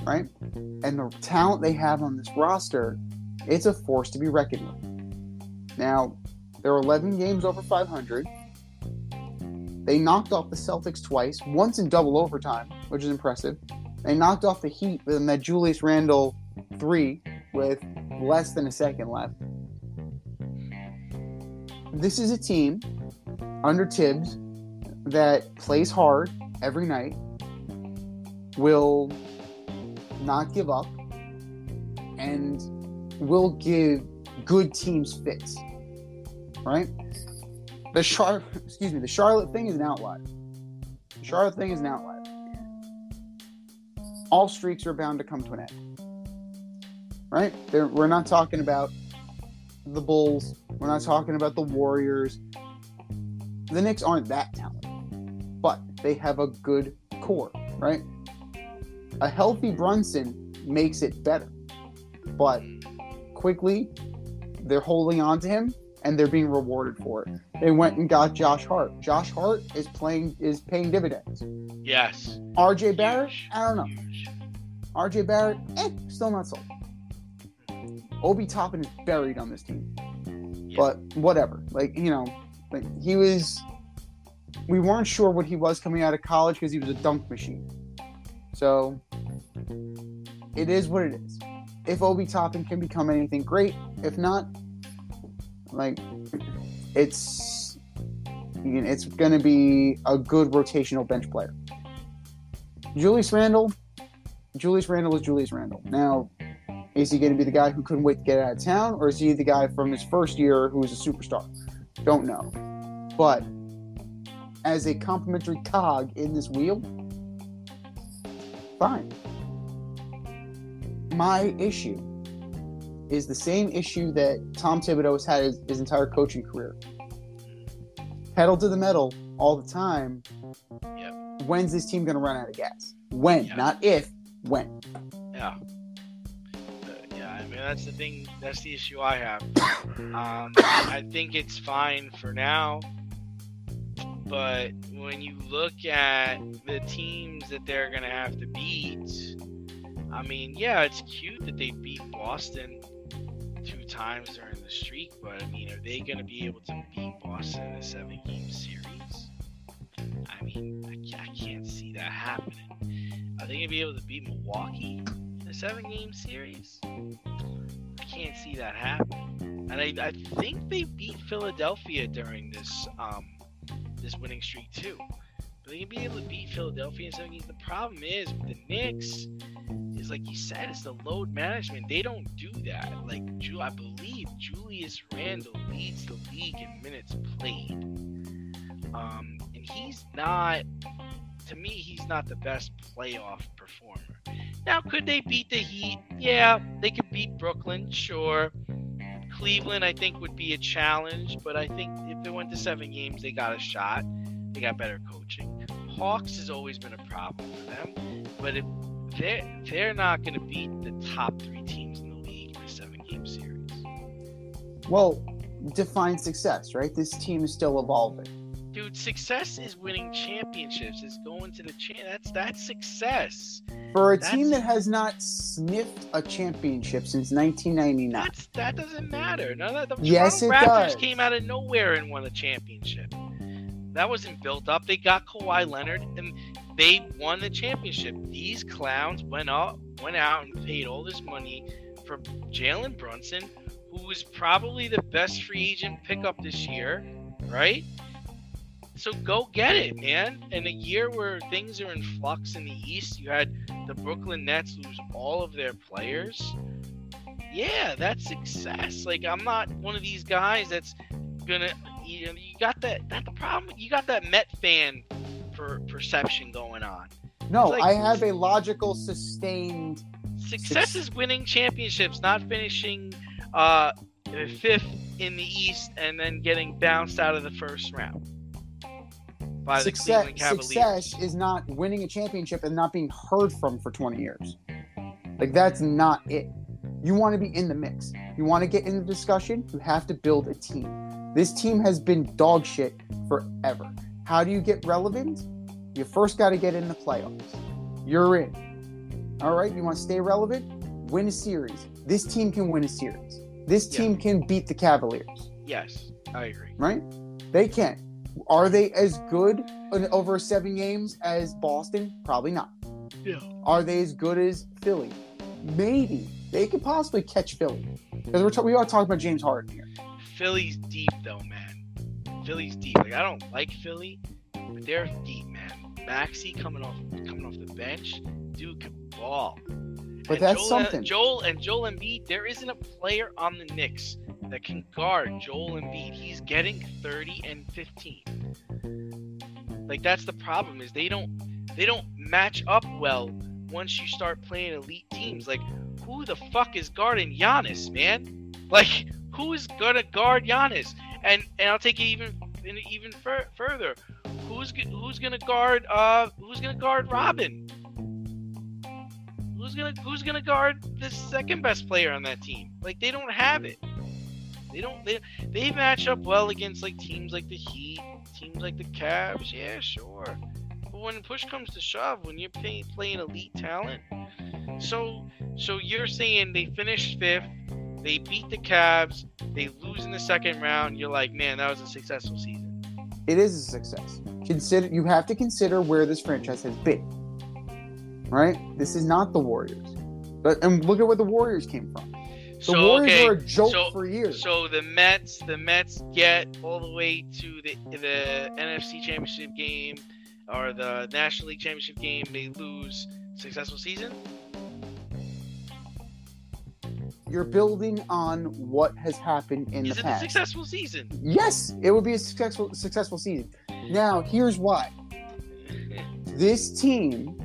Speaker 1: right? And the talent they have on this roster, it's a force to be reckoned with. Now, there are 11 games over 500. They knocked off the Celtics twice, once in double overtime, which is impressive. They knocked off the Heat with that Julius Randle three with less than a second left. This is a team under Thibs that plays hard every night, will not give up, and will give good teams fits. Right? The Char excuse me, the Charlotte thing is an outlier. The Charlotte thing is an outlier. All streaks are bound to come to an end. Right? They're, we're not talking about the Bulls. We're not talking about the Warriors. The Knicks aren't that talented, but they have a good core, right? A healthy Brunson makes it better, but quickly they're holding on to him and they're being rewarded for it. They went and got Josh Hart. Josh Hart is playing is paying dividends.
Speaker 3: Yes.
Speaker 1: RJ Barrett,
Speaker 3: Huge.
Speaker 1: I don't know.
Speaker 3: Huge.
Speaker 1: RJ Barrett, eh, still not sold. Obi Toppin is buried on this team.
Speaker 3: Yeah.
Speaker 1: But whatever. Like, you know, like he was we weren't sure what he was coming out of college because he was a dunk machine. So it is what it is. If Obi Toppin can become anything great, if not, like it's you know, it's going to be a good rotational bench player. Julius Randle, Julius Randle is Julius Randle. Now, is he going to be the guy who couldn't wait to get out of town, or is he the guy from his first year who was a superstar? Don't know. But as a complimentary cog in this wheel, fine. My issue is the same issue that Tom Thibodeau has had his, his entire coaching career. Pedal to the metal all the time.
Speaker 3: Yep.
Speaker 1: When's this team going to run out of gas? When,
Speaker 3: Yeah.
Speaker 1: not if, when.
Speaker 3: Yeah. Uh, yeah, I mean that's the thing. That's the issue I have. [coughs] Um, I think it's fine for now, but when you look at the teams that they're gonna have to beat, I mean, yeah, it's cute that they beat Boston times during the streak, but I mean, are they gonna be able to beat Boston in a seven-game series? I mean, I I can't see that happening. Are they gonna be able to beat Milwaukee in a seven-game series? I can't see that happening. And I, I think they beat Philadelphia during this um this winning streak too. But they can be able to beat Philadelphia in seven games. The problem is with the Knicks is like you said, it's the load management. They don't do that. Like I believe Julius Randle leads the league in minutes played. Um, and he's not to me, he's not the best playoff performer. Now, could they beat the Heat? Yeah, they could beat Brooklyn, sure. Cleveland, I think, would be a challenge, but I think if they went to seven games, they got a shot. They got better coaching. Hawks has always been a problem for them, but if they're they're not going to beat the top three teams in the league in a seven-game series.
Speaker 1: Well, define success, right? This team is still evolving.
Speaker 3: Dude, success is winning championships. Is going to the champ. That's that's success.
Speaker 1: For a
Speaker 3: That's-
Speaker 1: team that has not sniffed a championship since 1999.
Speaker 3: That's that doesn't matter. None of the
Speaker 1: Yes,
Speaker 3: Toronto
Speaker 1: it
Speaker 3: Raptors
Speaker 1: does.
Speaker 3: came out of nowhere and won a championship. That wasn't built up. They got Kawhi Leonard and they won the championship. These clowns went up, went out and paid all this money for Jalen Brunson, who was probably the best free agent pickup this year, right? So go get it, man. In a year where things are in flux in the East, you had the Brooklyn Nets lose all of their players. Yeah, that's success. Like I'm not one of these guys that's gonna you know you got that that's the problem. You got that Met fan per, perception going on.
Speaker 1: No,
Speaker 3: like-
Speaker 1: I have a logical, sustained.
Speaker 3: Success is winning championships, not finishing uh fifth in the East and then getting bounced out of the first round by the
Speaker 1: Success,
Speaker 3: Cleveland Cavaliers.
Speaker 1: success is not winning a championship and not being heard from for 20 years. Like, that's not it. You want to be in the mix. You want to get in the discussion, you have to build a team. This team has been dog shit forever. How do you get relevant? You first got to get in the playoffs. You're in. All right, you want to stay relevant? Win a series. This team can win a series. This
Speaker 3: Yeah.
Speaker 1: team can beat the Cavaliers
Speaker 3: Yes, I agree.
Speaker 1: right? They can. Are they as good in over seven games as Boston? Probably not.
Speaker 3: Yeah.
Speaker 1: Are they as good as Philly? Maybe they could possibly catch Philly because we're ta- we are talking about James Harden here.
Speaker 3: Philly's deep though, man. Philly's deep. Like I don't like Philly, but they're deep, man. Maxey coming off coming off the bench, dude ball.
Speaker 1: But
Speaker 3: And
Speaker 1: that's
Speaker 3: Joel,
Speaker 1: something.
Speaker 3: Joel and Joel Embiid, there isn't a player on the Knicks that can guard Joel Embiid. He's getting 30 and 15. Like that's the problem is they don't they don't match up well once you start playing elite teams. Like who the fuck is guarding Giannis, man? Like who is gonna guard Giannis? And and I'll take it even even fur- further. Who's who's gonna guard uh who's gonna guard Robin? Who's gonna who's gonna guard the second best player on that team? Like they don't have it. They don't they they match up well against like teams like the Heat, teams like the Cavs. Yeah, sure. But when push comes to shove, when you're pay, playing elite talent, so so you're saying they finished fifth, they beat the Cavs, they lose in the second round. You're like, man, that was a successful season.
Speaker 1: It is a success. Consider you have to consider where this franchise has been. Right? This is not the Warriors. But and look at where the Warriors came from. The
Speaker 3: so
Speaker 1: Warriors
Speaker 3: okay,
Speaker 1: were a joke
Speaker 3: so-
Speaker 1: for years.
Speaker 3: So the Mets, the Mets get all the way to the the NFC Championship game or the National League Championship game. They lose. Successful season.
Speaker 1: You're building on what has happened in
Speaker 3: Is
Speaker 1: the
Speaker 3: it a successful season?
Speaker 1: Yes, it would be a successful successful season. Now, here's why. This team,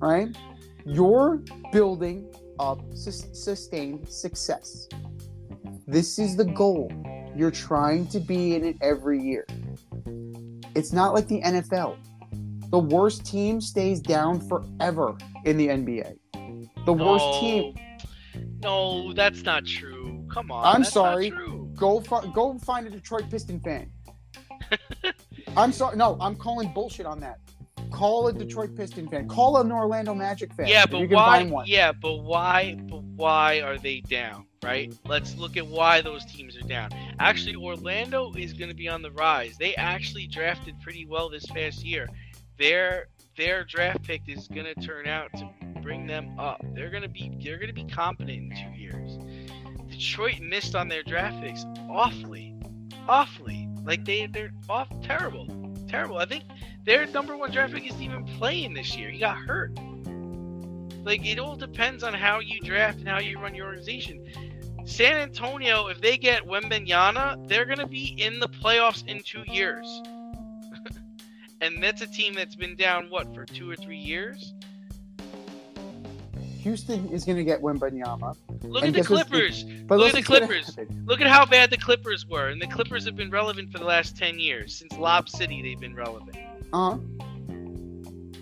Speaker 1: right? You're building up sus- sustained success. This is the goal. You're trying to be in it every year. It's not like the NFL. The worst team stays down forever in the NBA. The worst
Speaker 3: no,
Speaker 1: team
Speaker 3: No, that's not true. Come on.
Speaker 1: I'm sorry. go fi- go find a Detroit Piston fan. [laughs] I'm sorry. No, I'm calling bullshit on that. Call a Detroit Piston fan. Call an Orlando Magic fan.
Speaker 3: Yeah, but why? Yeah, but why? But why are they down? Right. Let's look at why those teams are down. Actually, Orlando is going to be on the rise. They actually drafted pretty well this past year. Their their draft pick is going to turn out to bring them up. They're to be they're to be competent in two years. Detroit missed on their draft picks awfully, awfully. Like they they're off terrible. terrible. I think their number one draft pick isn't even playing this year. He got hurt. Like it all depends on how you draft and how you run your organization. San Antonio, if they get Wembanyama, they're gonna be in the playoffs in two years. [laughs] and that's a team that's been down what for two or three years.
Speaker 1: Houston is going to get Wembanyama.
Speaker 3: Look
Speaker 1: And
Speaker 3: at the Clippers.
Speaker 1: But
Speaker 3: Look at the Clippers. Look at how bad the Clippers were, and the Clippers have been relevant for the last ten years. Since Lob City, they've been relevant.
Speaker 1: Uh, huh.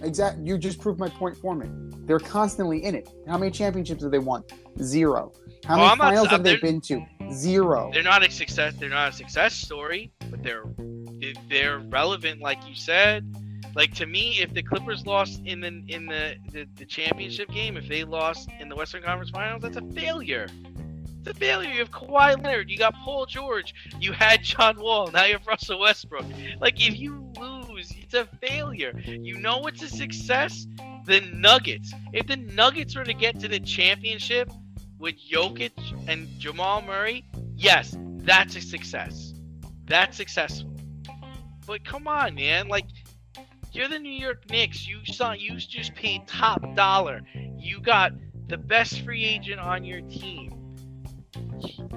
Speaker 1: exactly. You just proved my point for me. They're constantly in it. How many championships have they won? Zero. How
Speaker 3: Oh,
Speaker 1: many
Speaker 3: I'm not-
Speaker 1: finals
Speaker 3: uh,
Speaker 1: have they been to? Zero.
Speaker 3: They're not a success. They're not a success story, but they're they're relevant, like you said. Like to me, if the Clippers lost in the in the, the, the championship game, if they lost in the Western Conference Finals, that's a failure. It's a failure. You have Kawhi Leonard, you got Paul George, you had John Wall, now you have Russell Westbrook. Like if you lose, it's a failure. You know it's a success. The Nuggets. If the Nuggets were to get to the championship with Jokic and Jamal Murray, yes, that's a success. That's successful. But come on, man. Like you're the New York Knicks. You saw you just paid top dollar. You got the best free agent on your team.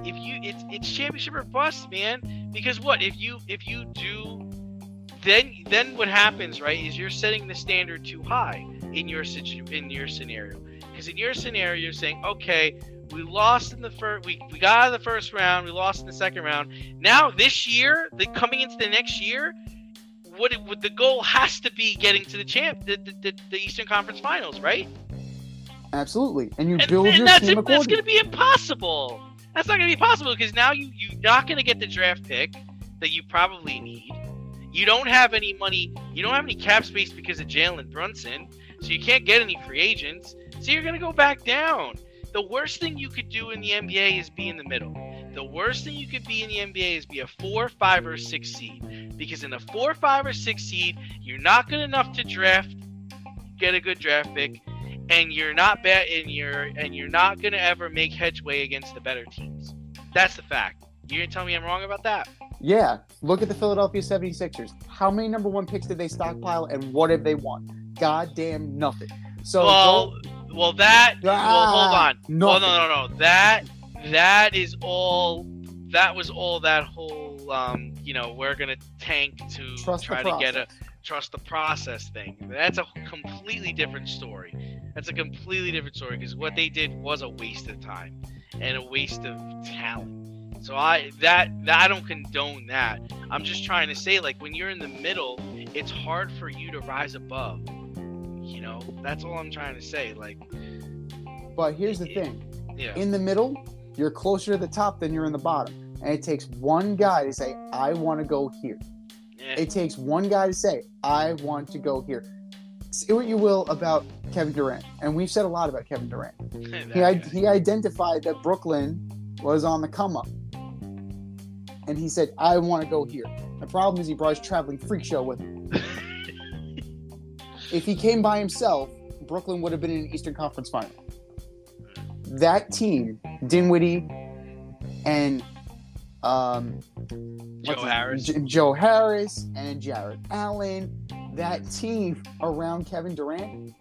Speaker 3: If you it's it's championship or bust, man. Because what if you if you do then then what happens, right, is you're setting the standard too high in your situ in your scenario. Because in your scenario you're saying, okay, we lost in the first we, we got out of the first round, we lost in the second round. Now this year, the coming into the next year, what it, what the goal has to be getting to the champ the, the, the, Eastern Conference Finals, right?
Speaker 1: Absolutely. And you
Speaker 3: And,
Speaker 1: build
Speaker 3: and
Speaker 1: your
Speaker 3: that's
Speaker 1: team
Speaker 3: that's
Speaker 1: accordingly.
Speaker 3: going to be impossible. That's not going to be possible because now you you're not going to get the draft pick that you probably need. You don't have any money. You don't have any cap space because of Jalen Brunson, so you can't get any free agents. So you're going to go back down. The worst thing you could do in the NBA is be in the middle. The worst thing you could be in the NBA is be a four, five, or six seed. Because in a four, five, or six seed, you're not good enough to draft, get a good draft pick, and you're not bad, and you're and you're not gonna ever make headway against the better teams. That's the fact. You're gonna tell me I'm wrong about that?
Speaker 1: Yeah. Look at the Philadelphia 76ers. How many number one picks did they stockpile and what have they won? Goddamn nothing. So
Speaker 3: well, well, that. well, hold
Speaker 1: Ah,
Speaker 3: on. Well,
Speaker 1: nothing.
Speaker 3: no, no, no. That that is all. That was all that whole. Um, you know, we're gonna tank to
Speaker 1: Trust
Speaker 3: try to get a trust the process thing. That's a completely different story. That's a completely different story because what they did was a waste of time and a waste of talent. So I that, that I don't condone that. I'm just trying to say like when you're in the middle, it's hard for you to rise above. You know, that's all I'm trying to say. Like,
Speaker 1: but here's the thing.
Speaker 3: yeah,
Speaker 1: In the middle, you're closer to the top than you're in the bottom. And it takes one guy to say, I want to go here.
Speaker 3: yeah.
Speaker 1: It takes one guy to say, I want to go here. Say what you will about Kevin Durant. And we've said a lot about Kevin Durant. [laughs] He, i- he identified that Brooklyn was on the come up. And he said, I want to go here. The problem is he brought his traveling freak show with him. [laughs] if he came by himself, Brooklyn would have been in an Eastern Conference final. That team, Dinwiddie and um,
Speaker 3: Joe Harris.
Speaker 1: J- Joe Harris and Jarrett Allen, that team around Kevin Durant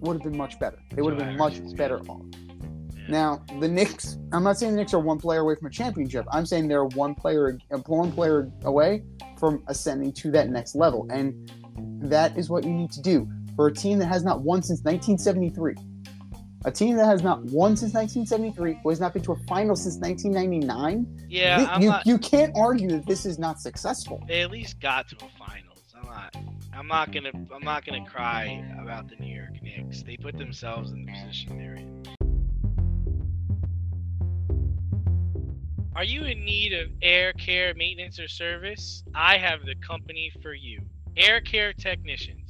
Speaker 1: would have been much better. They would have been much better off.
Speaker 3: Yeah.
Speaker 1: Now, the Knicks, I'm not saying the Knicks are one player away from a championship. I'm saying they're one player one player away from ascending to that next level. And that is what you need to do for a team that has not won since 1973. A team that has not won since 1973, who has not been to a final since 1999.
Speaker 3: Yeah, I'm
Speaker 1: you,
Speaker 3: not.
Speaker 1: you can't argue that this is not successful.
Speaker 3: They at least got to a finals. I'm not. I'm not gonna. I'm not gonna cry about the New York Knicks. They put themselves in the position they're in. Are you in need of air care maintenance or service? I have the company for you. Air Care Technicians.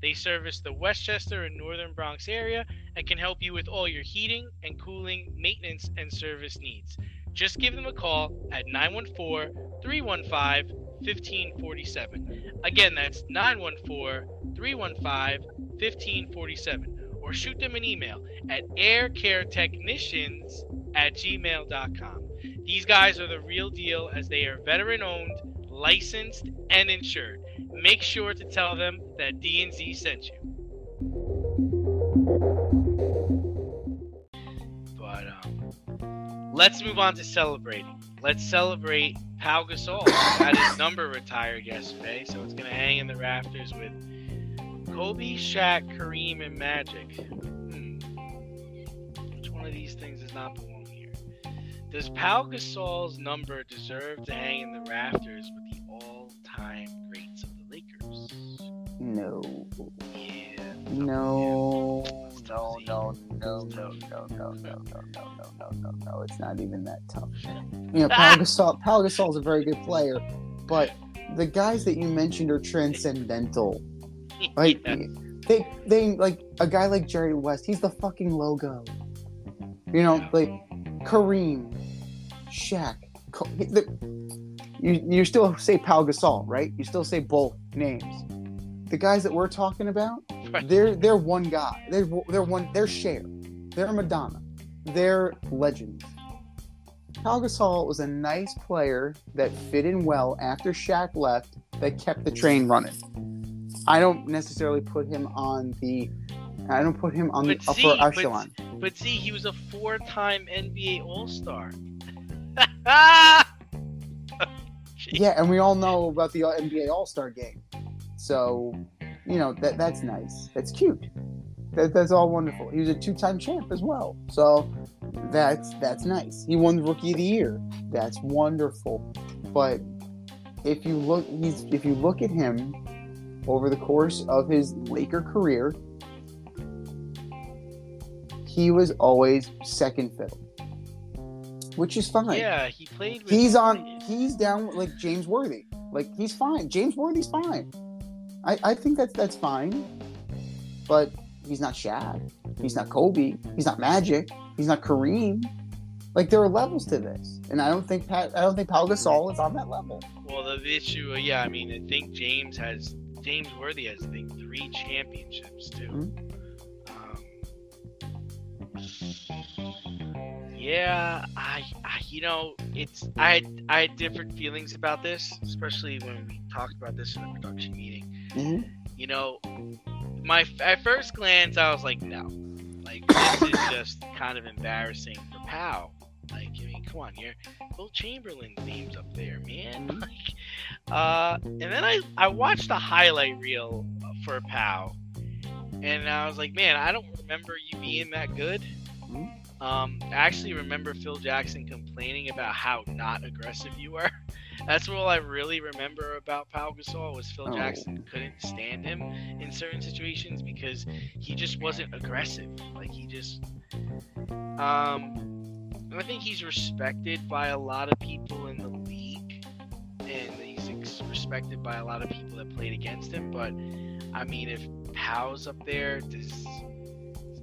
Speaker 3: They service the Westchester and Northern Bronx area and can help you with all your heating and cooling, maintenance, and service needs. Just give them a call at 914 315 1547. Again, that's 914 315 1547. Or shoot them an email at aircaretechnicians at gmail.com. These guys are the real deal as they are veteran owned, licensed, and insured. make sure to tell them that D and Z sent you. But um, let's move on to celebrating. Let's celebrate Pau Gasol. Had his number retired yesterday, so it's gonna hang in the rafters with Kobe, Shaq, Kareem, and Magic. Hmm. Which one of these things does not here? Does Pau Gasol's number deserve to hang in the rafters with the all-time greats of the Lakers?
Speaker 1: No.
Speaker 3: Yeah.
Speaker 1: No. No, no, no, no, no, no, no, no, no, no, no, no, no. It's not even that tough. You know, Pau Gasol, Pau Gasol's a very good player, but the guys that you mentioned are transcendental. Like they, they like a guy like Jerry West. He's the fucking logo. You know, like Kareem, Shaq. The, you you still say Pau Gasol, right? You still say both names. The guys that we're talking about, they're they're one guy. They're they're one. They're Cher. They're Madonna. They're legends. Pau Gasol was a nice player that fit in well after Shaq left. That kept the train running. I don't necessarily put him on the. I don't put him on the
Speaker 3: But
Speaker 1: upper
Speaker 3: see, but-
Speaker 1: echelon.
Speaker 3: But see, he was a four-time NBA All-Star. [laughs]
Speaker 1: Yeah, and we all know about the NBA All Star game. So, you know that that's nice. That's cute. That, that's all wonderful. He was a two-time champ as well. So that's that's nice. He won the Rookie of the Year. That's wonderful. But if you look, he's if you look at him over the course of his Laker career, he was always second fiddle, which is fine.
Speaker 3: Yeah, he played. With,
Speaker 1: He's on. He's down like James Worthy. Like he's fine. James Worthy's fine. I, I think that's that's fine. But he's not Shaq. He's not Kobe. He's not Magic. He's not Kareem. Like there are levels to this, and I don't think Pat. I don't think Pau Gasol is on that level.
Speaker 3: Well, the issue, uh, yeah, I mean, I think James has James Worthy has, I think, three championships too. Um, yeah, I, I, you know, it's I, had- I had different feelings about this, especially when we talked about this in the production meeting.
Speaker 1: Mhm.
Speaker 3: You know, my at first glance, I was like, no, like this is [coughs] just kind of embarrassing for Powell. Like, I mean, come on, you're Wilt Chamberlain's name's up there, man. [laughs] Like, uh, and then I I watched the highlight reel for Pau, and I was like, man, I don't remember you being that good. Um, I actually remember Phil Jackson complaining about how not aggressive you were. [laughs] That's all I really remember about Pau Gasol was Phil
Speaker 1: Oh.
Speaker 3: Jackson couldn't stand him in certain situations because he just wasn't aggressive. Like he just, um, I think he's respected by a lot of people in the league, and he's ex- respected by a lot of people that played against him. But I mean, if Pau's up there, does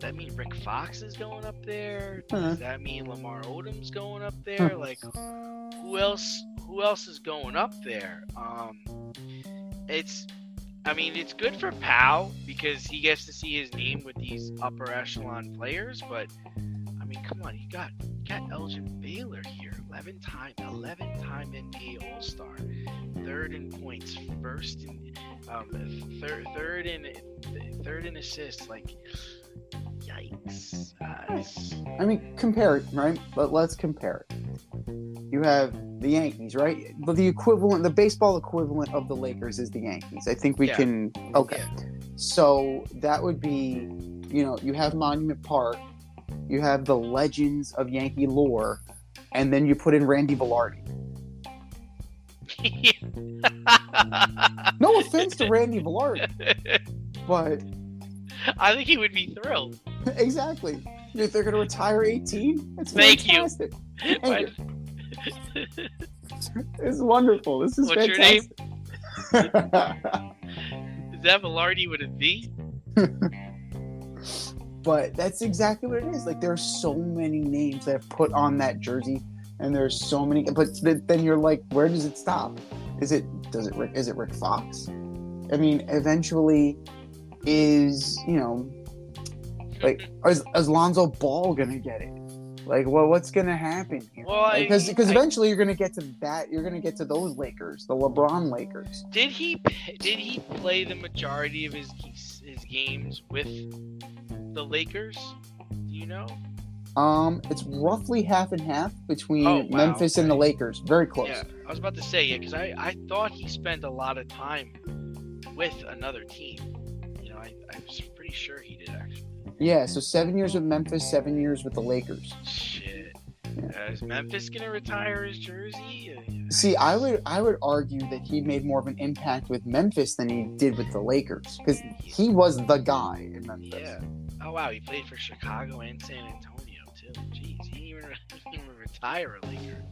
Speaker 3: that mean Rick Fox is going up there?
Speaker 1: Huh.
Speaker 3: Does that mean Lamar Odom's going up there? Like, who else? Who else is going up there? Um, it's, I mean, it's good for Pau because he gets to see his name with these upper echelon players. But I mean, come on, you got got Elgin Baylor here, eleven time, eleven time NBA All Star, third in points, first in, um, third third in third in assists. Like, yikes! Uh,
Speaker 1: I mean, compare it, right? But let's compare it. You have the Yankees, right? But the equivalent, the baseball equivalent of the Lakers is the Yankees. I think we
Speaker 3: Yeah.
Speaker 1: can. Okay.
Speaker 3: Yeah.
Speaker 1: So that would be, you know, you have Monument Park, you have the legends of Yankee lore, and then you put in Randy Velarde. [laughs] No offense to Randy Velarde, but [laughs]
Speaker 3: I think he would be thrilled. [laughs]
Speaker 1: exactly. If they're going to retire 18, it's
Speaker 3: Thank you.
Speaker 1: fantastic. [laughs] Thank
Speaker 3: But-
Speaker 1: you. It's wonderful. This is
Speaker 3: What's your name? Is that Velarde with a V?
Speaker 1: but that's exactly what it is. Like there are so many names that are put on that jersey, and there's so many. But then you're like, where does it stop? Is it does it Rick? Is it Rick Fox? I mean, eventually, is you know, like is, is Lonzo Ball gonna get it? Like, well, what's gonna happen here?
Speaker 3: Well,
Speaker 1: Because because
Speaker 3: I-
Speaker 1: eventually you're gonna get to that. You're gonna get to those Lakers, the LeBron Lakers.
Speaker 3: Did he did he play the majority of his his games with the Lakers? Do you know?
Speaker 1: Um, it's roughly half and half between
Speaker 3: Oh, wow,
Speaker 1: Memphis and the. Lakers. Very close.
Speaker 3: Yeah, I was about to say yeah, because I I thought he spent a lot of time with another team. You know, I, I was pretty sure he did actually.
Speaker 1: Yeah, so seven years with Memphis, seven years with the Lakers.
Speaker 3: Shit.
Speaker 1: Yeah.
Speaker 3: Uh, is Memphis gonna retire his jersey? Uh,
Speaker 1: See, I would I would argue that he made more of an impact with Memphis than he did with the Lakers because he was the guy in Memphis.
Speaker 3: Yeah. Oh wow, he played for Chicago and San Antonio too. Jeez, he didn't even, he [laughs] didn't even retire a Laker.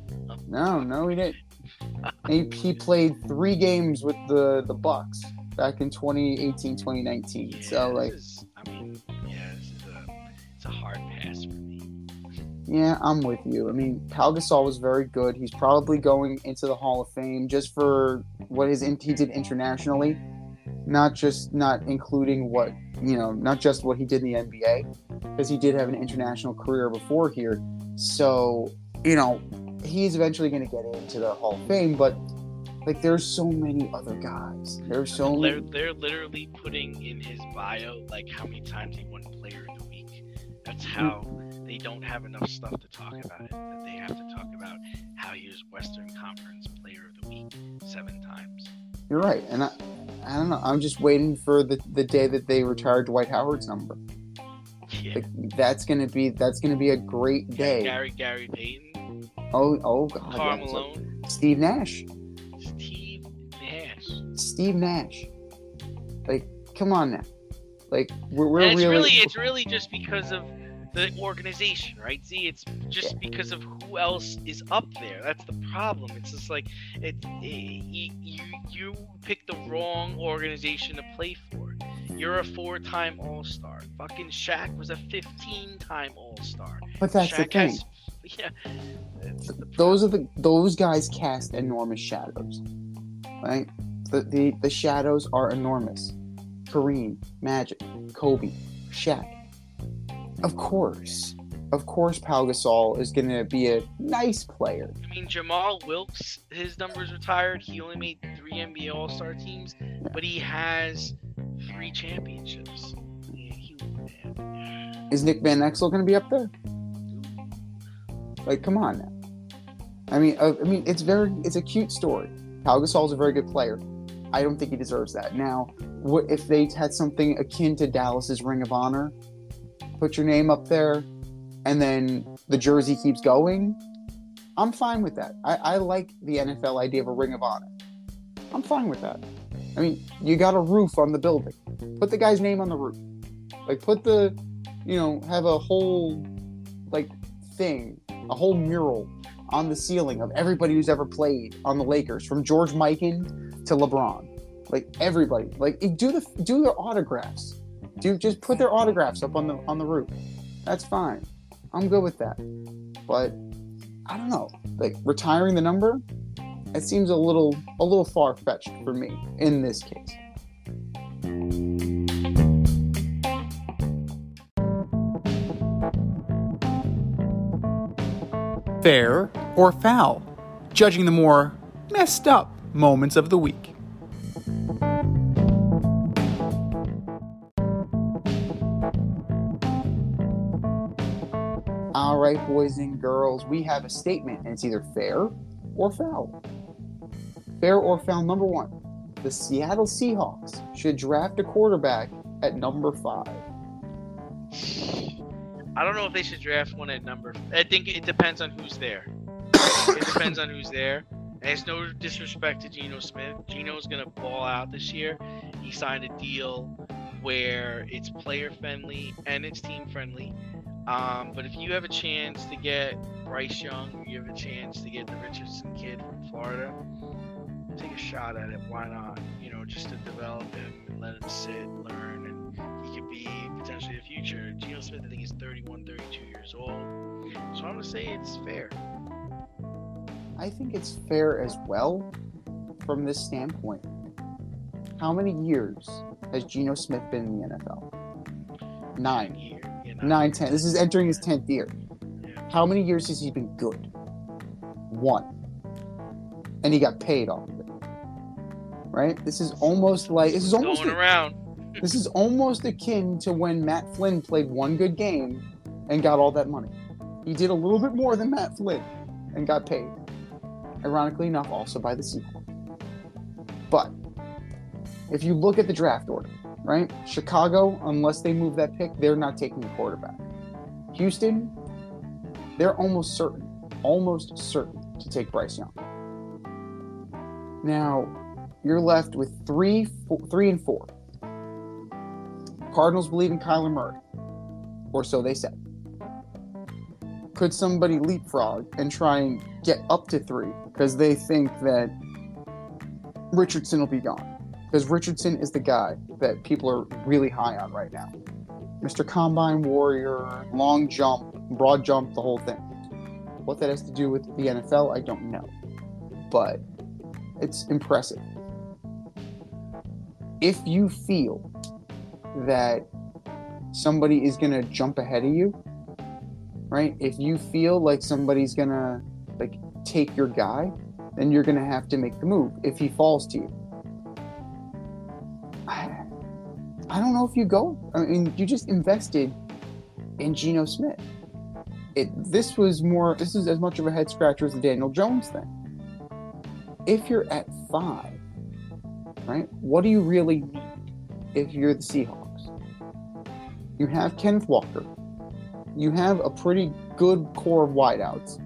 Speaker 1: No, no, he didn't. [laughs] He, he played three games with the the Bucks back in 2018, 2019.
Speaker 3: Yeah,
Speaker 1: so like,
Speaker 3: is, I mean, yeah, this is a it's a hard pass for me.
Speaker 1: yeah, I'm with you. I mean, Pau Gasol was very good. He's probably going into the Hall of Fame just for what his he did internationally, not just not including what you know, not just what he did in the NBA, because he did have an international career before here. So you know, he's eventually going to get into the Hall of Fame, but. Like there's so many other guys. There's so
Speaker 3: they're,
Speaker 1: many.
Speaker 3: they're literally putting in his bio like how many times he won Player of the Week. That's how hmm. they don't have enough stuff to talk about it. That they have to talk about how he was Western Conference Player of the Week seven times.
Speaker 1: You're right, and I, I don't know. I'm just waiting for the, the day that they retire Dwight Howard's number.
Speaker 3: Yeah.
Speaker 1: Like that's gonna be that's gonna be a great day.
Speaker 3: Gary Gary Payton,
Speaker 1: Oh oh god, yeah,
Speaker 3: Malone,
Speaker 1: Steve Nash.
Speaker 3: Steve Nash.
Speaker 1: Like, come on now. Like we're, we're
Speaker 3: it's
Speaker 1: really,
Speaker 3: really it's really just because of the organization, right? See, it's just because of who else is up there. That's the problem. It's just like it, it you, you you picked the wrong organization to play for. You're a four-time All-Star. Fucking Shaq was a 15-time All-Star.
Speaker 1: but that's the
Speaker 3: Shaq
Speaker 1: thing.
Speaker 3: has, [laughs] yeah. The
Speaker 1: Those are the those guys cast enormous shadows, right? The the the shadows are enormous. Kareem, Magic, Kobe, Shaq. Of course, of course, Pau Gasol is going to be a nice player.
Speaker 3: I mean, Jamal Wilkes, his numbers retired. He only made three NBA All Star teams, but he has three championships. Yeah, he, man.
Speaker 1: Is Nick Van Exel going to be up there? Like, come on now. I mean, uh, I mean, it's very, it's a cute story. Pau Gasol is a very good player. I don't think he deserves that. Now, what if they had something akin to Dallas's Ring of Honor? Put your name up there, and then the jersey keeps going. I'm fine with that. I, I like the NFL idea of a Ring of Honor. I'm fine with that. I mean, you got a roof on the building. Put the guy's name on the roof. Like, put the, you know, have a whole, like, thing, a whole mural on the ceiling of everybody who's ever played on the Lakers, from George Mikan to LeBron. Like everybody, like do the do their autographs. Do just put their autographs up on the on the roof. That's fine. I'm good with that. But I don't know, like retiring the number, it seems a little a little far fetched for me in this case.
Speaker 5: fair or foul, judging the more messed up moments of the week.
Speaker 1: All right, boys and girls, we have a statement, and it's either fair or foul. Fair or foul, number one. The Seattle Seahawks should draft a quarterback at number five.
Speaker 3: I don't know if they should draft one at number. I think it depends on who's there. it depends on who's there. And it's no disrespect to Geno Smith. Geno's gonna ball out this year. He signed a deal where it's player friendly and it's team friendly. Um, but if you have a chance to get Bryce Young, you have a chance to get the Richardson kid from Florida, take a shot at it. Why not? You know, just to develop him and let him sit, learn, and he could be potentially the future. Geno Smith, I think, is 31, 32 years old. So I'm gonna say it's fair.
Speaker 1: I think it's fair as well from this standpoint. How many years has Geno Smith been in the NFL? Nine.
Speaker 3: Year, you know.
Speaker 1: Nine, ten. This is entering his tenth year.
Speaker 3: Yeah.
Speaker 1: How many years has he been good? One. And he got paid off of it. Right? This is almost like this is almost
Speaker 3: Going around. [laughs]
Speaker 1: this is almost akin to when Matt Flynn played one good game and got all that money. He did a little bit more than Matt Flynn and got paid. Ironically enough, also by the sequel. But if you look at the draft order, right? Chicago, unless they move that pick, they're not taking a quarterback. Houston, they're almost certain, almost certain to take Bryce Young. Now, you're left with three, four, three and four. Cardinals believe in Kyler Murray, or so they said. Could somebody leapfrog and try and get up to three because they think that Richardson will be gone? Because Richardson is the guy that people are really high on right now. Mr. Combine Warrior, long jump, broad jump, the whole thing. What that has to do with the NFL, I don't know. But it's impressive. If you feel that somebody is going to jump ahead of you, right? If you feel like somebody's going to like take your guy, then you're going to have to make the move if he falls to you. I, I don't know if you go. I mean, you just invested in Geno Smith. It this was more this is as much of a head scratcher as the Daniel Jones thing. If you're at five, right? What do you really need if you're the Seahawks? You have Kenneth Walker. You have a pretty good core of wideouts.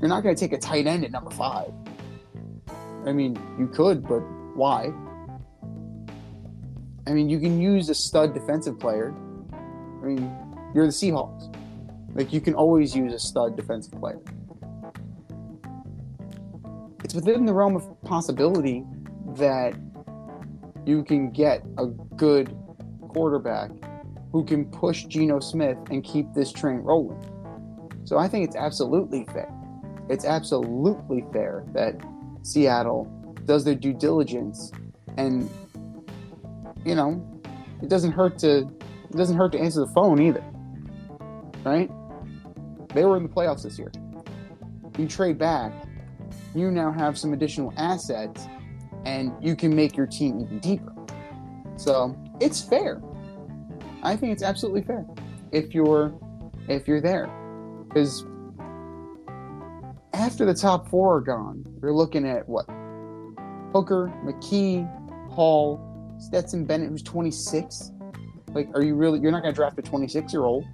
Speaker 1: You're not going to take a tight end at number five. I mean, you could, but why? I mean, you can use a stud defensive player. I mean, you're the Seahawks. Like, you can always use a stud defensive player. It's within the realm of possibility that you can get a good quarterback who can push Geno Smith and keep this train rolling. So I think it's absolutely fair. It's absolutely fair that Seattle does their due diligence and you know, it doesn't hurt to it doesn't hurt to answer the phone either. Right? They were in the playoffs this year. You trade back, you now have some additional assets and you can make your team even deeper. So, it's fair. I think it's absolutely fair if you're if you're there. Cuz after the top 4 are gone, you're looking at what? Hooker, McKee, Hall, Stetson Bennett, who's 26. Like, are you really? You're not going to draft a 26 year old.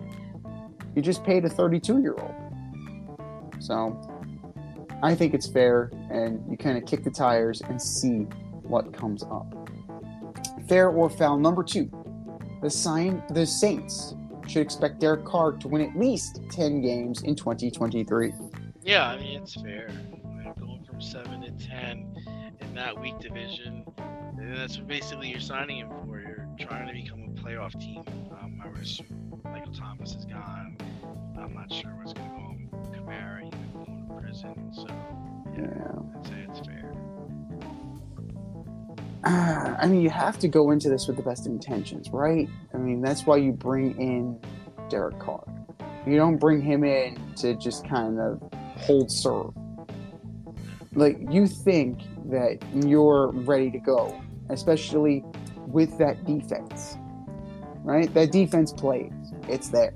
Speaker 1: You just paid a 32 year old. So, I think it's fair, and you kind of kick the tires and see what comes up. Fair or foul number two. The sign the Saints should expect Derek Carr to win at least 10 games in 2023.
Speaker 3: Yeah, I mean it's fair. Going from seven to ten in that weak division, that's what basically you're signing him for. You're trying to become a playoff team. Um, I would assume Michael Thomas is gone. I'm not sure what's going to go on with Kamara. He's going to prison, so yeah,
Speaker 1: Yeah.
Speaker 3: I'd say it's fair. [sighs]
Speaker 1: I mean, you have to go into this with the best intentions, right? I mean, that's why you bring in Derek Carr. You don't bring him in to just kind of hold serve. Like, you think that you're ready to go, especially with that defense, right? That defense plays, it's there.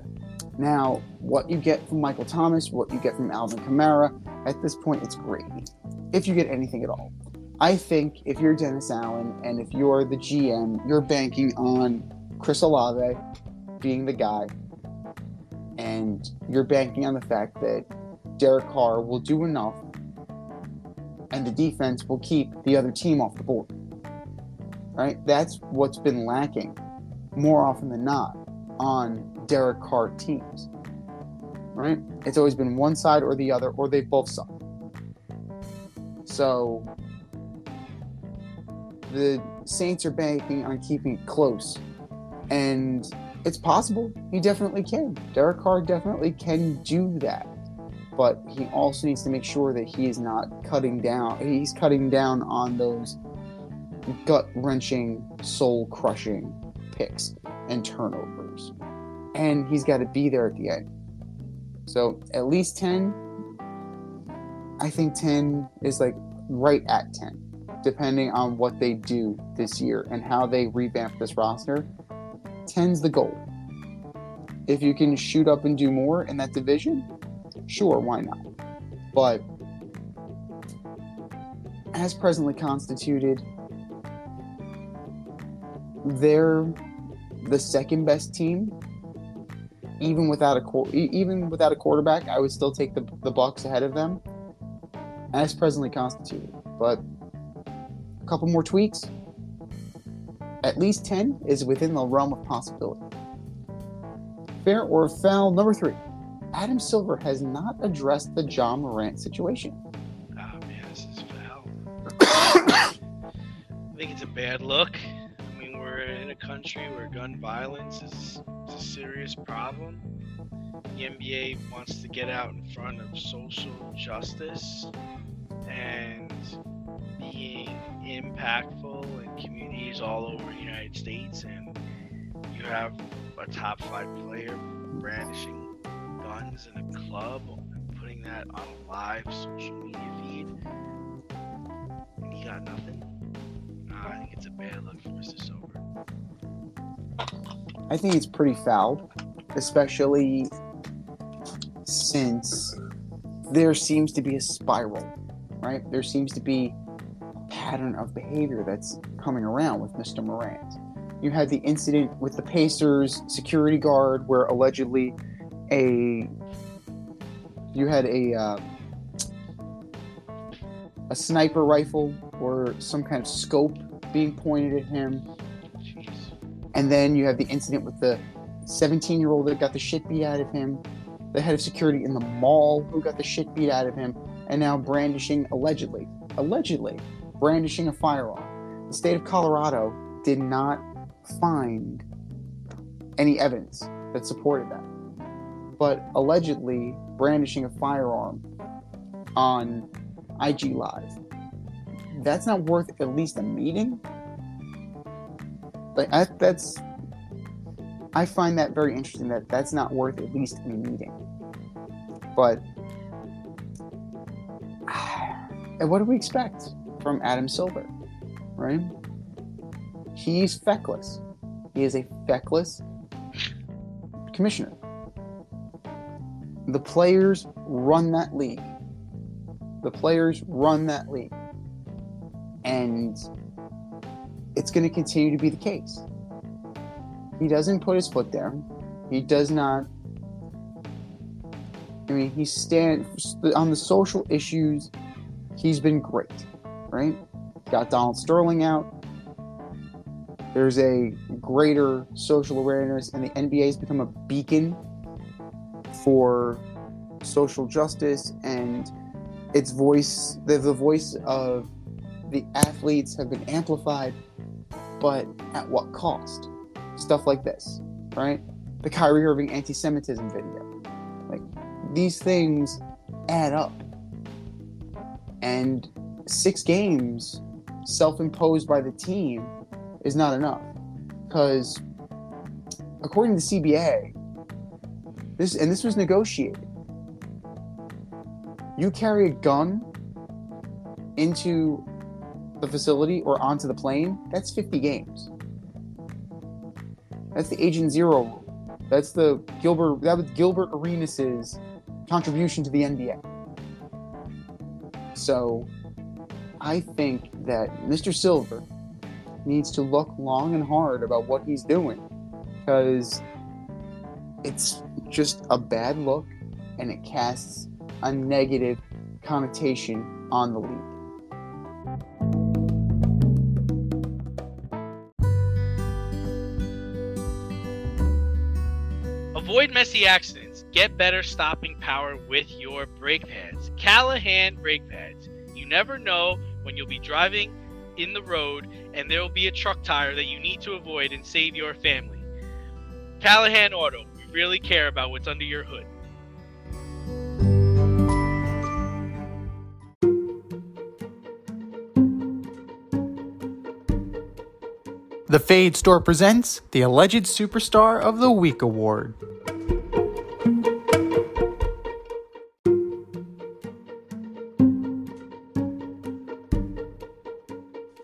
Speaker 1: Now, what you get from Michael Thomas, what you get from Alvin Kamara, at this point, it's gravy. If you get anything at all. I think if you're Dennis Allen and if you're the GM, you're banking on Chris Olave being the guy, and you're banking on the fact that Derek Carr will do enough, and the defense will keep the other team off the board. Right? That's what's been lacking more often than not on Derek Carr teams. Right? It's always been one side or the other, or they both suck. So the Saints are banking on keeping it close. And it's possible. He definitely can. Derek Carr definitely can do that. But he also needs to make sure that he is not cutting down. He's cutting down on those gut wrenching, soul crushing picks and turnovers. And he's got to be there at the end. So at least 10. I think 10 is like right at 10, depending on what they do this year and how they revamp this roster. 10's the goal. If you can shoot up and do more in that division, sure, why not? But as presently constituted, they're the second best team. Even without a even without a quarterback, I would still take the the Bucks ahead of them, as presently constituted. But a couple more tweaks, at least ten is within the realm of possibility. Fair or foul? Number three, Adam Silver has not addressed the Ja Morant situation.
Speaker 3: Oh man, this is foul. [coughs] I think it's a bad look. I mean, we're in a country where gun violence is, is a serious problem. The NBA wants to get out in front of social justice and being impactful in communities all over the United States. And you have a top five player brandishing guns in a club and putting that on a live social media feed and he got nothing. Nah, I think it's a bad look for Mr. Sober.
Speaker 1: I think it's pretty foul, especially since there seems to be a spiral, right? There seems to be a pattern of behavior that's coming around with Mr. Morant. You had the incident with the Pacers security guard where allegedly a you had a uh, a sniper rifle or some kind of scope being pointed at him
Speaker 3: Jeez.
Speaker 1: and then you have the incident with the 17 year old that got the shit beat out of him, the head of security in the mall who got the shit beat out of him, and now brandishing, allegedly, allegedly, brandishing a firearm. The state of Colorado did not find any evidence that supported that. But allegedly, brandishing a firearm on IG Live, that's not worth at least a meeting? Like I, that's, I find that very interesting. That that's not worth at least a meeting. But, [sighs] and what do we expect from Adam Silver, right? He's feckless. He is a feckless commissioner. The players run that league. The players run that league. And it's going to continue to be the case. He doesn't put his foot down. He does not. I mean, he stands on the social issues. He's been great, right? Got Donald Sterling out. There's a greater social awareness, and the NBA has become a beacon for social justice and its voice. The, the voice of the athletes have been amplified, but at what cost? Stuff like this, right? The Kyrie Irving anti Semitism video. Like, these things add up. And six games self imposed by the team is not enough. Because, according to CBA, this and this was negotiated. You carry a gun into the facility or onto the plane, that's 50 games. That's the Agent Zero rule. That's the Gilbert that was Gilbert Arenas' contribution to the NBA. So I think that Mr. Silver needs to look long and hard about what he's doing because it's just a bad look and it casts a negative connotation on the league.
Speaker 3: Avoid messy accidents. Get better stopping power with your brake pads. Callahan brake pads. You never know when you'll be driving in the road and there will be a truck tire that you need to avoid and save your family. Callahan Auto really care about what's under your hood.
Speaker 5: The Fade Store presents the Alleged Superstar of the Week Award.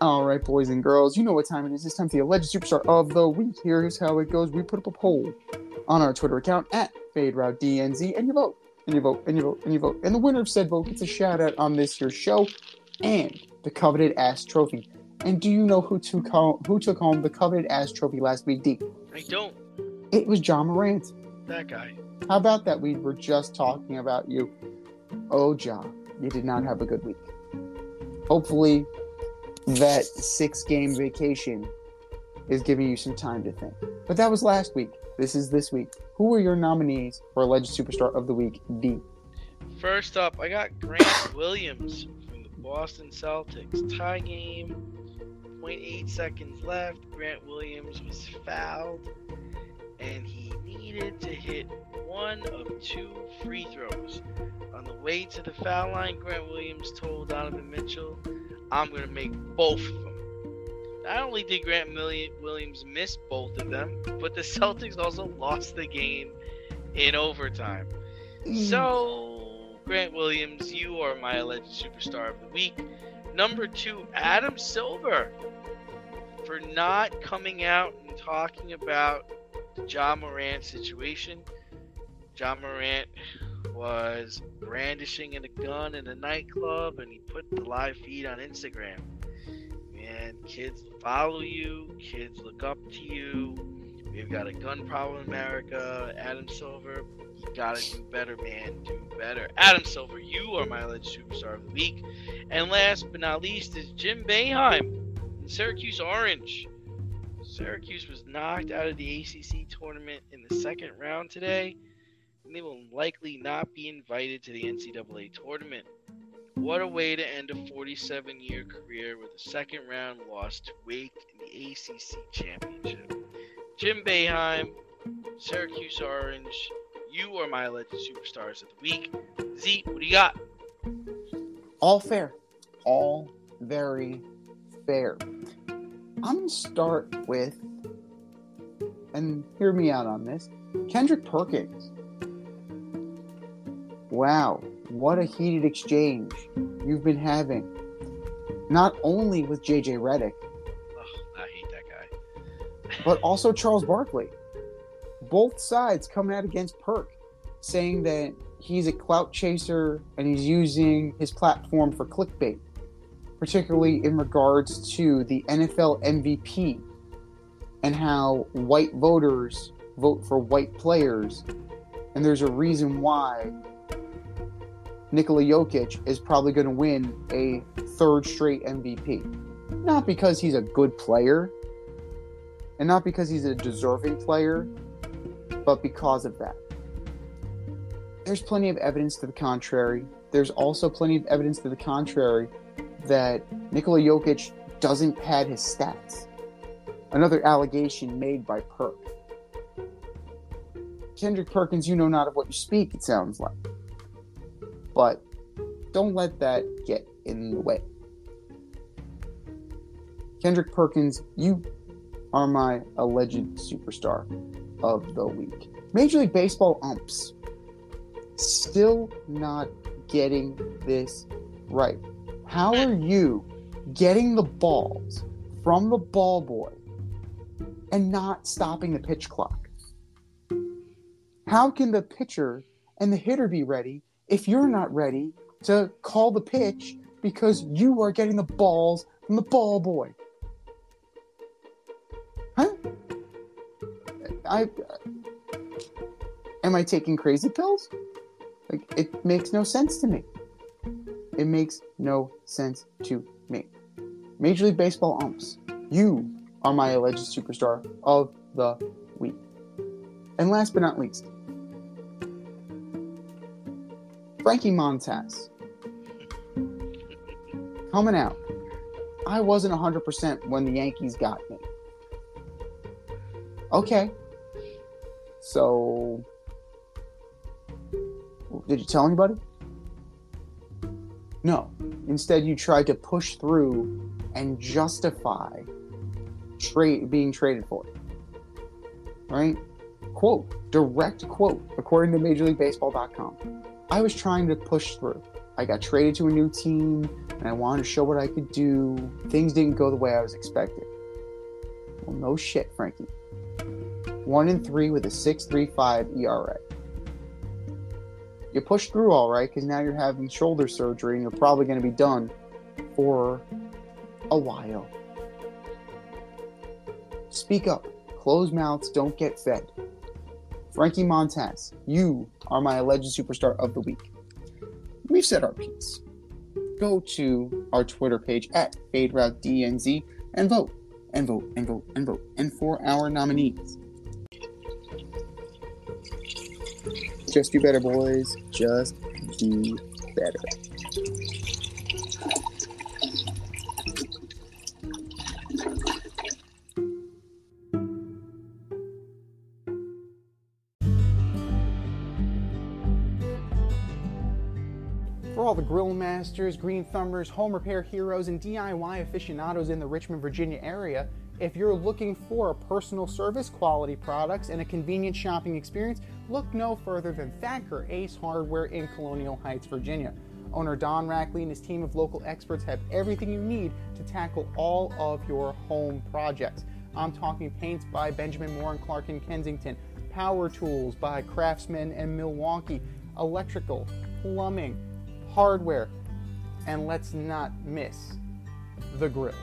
Speaker 1: All right, boys and girls, you know what time it is. It's time for the Alleged Superstar of the Week. Here's how it goes we put up a poll on our Twitter account at FadeRouteDNZ, and you vote, and you vote, and you vote, and you vote. And the winner of said vote gets a shout out on this year's show and the coveted ass trophy. And do you know who took home, who took home the coveted ass trophy last week, D?
Speaker 3: I don't.
Speaker 1: It was Ja Morant.
Speaker 3: That guy.
Speaker 1: How about that? We were just talking about you. Oh, John, you did not have a good week. Hopefully, that six game vacation is giving you some time to think. But that was last week. This is this week. Who are your nominees for Alleged Superstar of the Week, D?
Speaker 3: First up, I got Grant [coughs] Williams from the Boston Celtics. Tie game, 0.8 seconds left. Grant Williams was fouled, and he needed to hit one of two free throws. On the way to the foul line, Grant Williams told Donovan Mitchell, I'm going to make both of them. Not only did Grant Williams miss both of them, but the [laughs] Celtics also lost the game in overtime. So, Grant Williams, you are my alleged superstar of the week. Number two, Adam Silver, for not coming out and talking about the Ja Morant situation. Ja Morant was brandishing a gun in a nightclub and he put the live feed on Instagram. And kids follow you, kids look up to you. We've got a gun problem in America. Adam Silver, you gotta do better, man. Do better. Adam Silver, you are my alleged superstar of the week. And last but not least is Jim Boeheim in Syracuse Orange. Syracuse was knocked out of the ACC tournament in the second round today, and they will likely not be invited to the NCAA tournament. What a way to end a 47 year career with a second round loss to Wake in the ACC championship. Jim Boeheim, Syracuse Orange, you are my alleged superstars of the week. Z, what do you got?
Speaker 1: All fair. All very fair. I'm going to start with, and hear me out on this Kendrick Perkins. Wow, what a heated exchange you've been having. Not only with JJ Redick,
Speaker 3: Oh, I hate that guy. [laughs]
Speaker 1: but also Charles Barkley. Both sides coming out against Perk, saying that he's a clout chaser and he's using his platform for clickbait, particularly in regards to the NFL MVP and how white voters vote for white players. And there's a reason why Nikola Jokic is probably going to win a third straight MVP. Not because he's a good player, and not because he's a deserving player, but because of that. There's plenty of evidence to the contrary. There's also plenty of evidence to the contrary that Nikola Jokic doesn't pad his stats. Another allegation made by Perk. Kendrick Perkins, you know not of what you speak, it sounds like. But don't let that get in the way. Kendrick Perkins, you are my alleged superstar of the week. Major League Baseball umps still not getting this right. How are you getting the balls from the ball boy and not stopping the pitch clock? How can the pitcher and the hitter be ready if you're not ready to call the pitch because you are getting the balls from the ball boy? Huh? I am I taking crazy pills? Like it makes no sense to me. It makes no sense to me. Major League Baseball umps, you are my alleged superstar of the week. And last but not least, Frankie Montas. Coming out. I wasn't 100% when the Yankees got me. Okay. So, did you tell anybody? No. Instead, you tried to push through and justify trade being traded for. Right? Quote, direct quote, according to MajorLeagueBaseball.com. I was trying to push through. I got traded to a new team and I wanted to show what I could do. Things didn't go the way I was expecting. Well, no shit, Frankie. One in three with a 6.35 ERA. You pushed through all right because now you're having shoulder surgery and you're probably going to be done for a while. Speak up. Closed mouths don't get fed. Frankie Montas, you are my alleged superstar of the week. We've said our piece. Go to our Twitter page at FadeRouteDNZ and vote, and vote, and vote, and vote, and for our nominees. Just do better, boys. Just do better.
Speaker 5: Grill masters, green thumbers, home repair heroes, and DIY aficionados in the Richmond, Virginia area, if you're looking for personal service, quality products, and a convenient shopping experience, look no further than Thacker Ace Hardware in Colonial Heights, Virginia. Owner Don Rackley and his team of local experts have everything you need to tackle all of your home projects. I'm talking paints by Benjamin Moore and Clark in Kensington, power tools by Craftsman and Milwaukee, electrical, plumbing, hardware, and let's not miss the grills.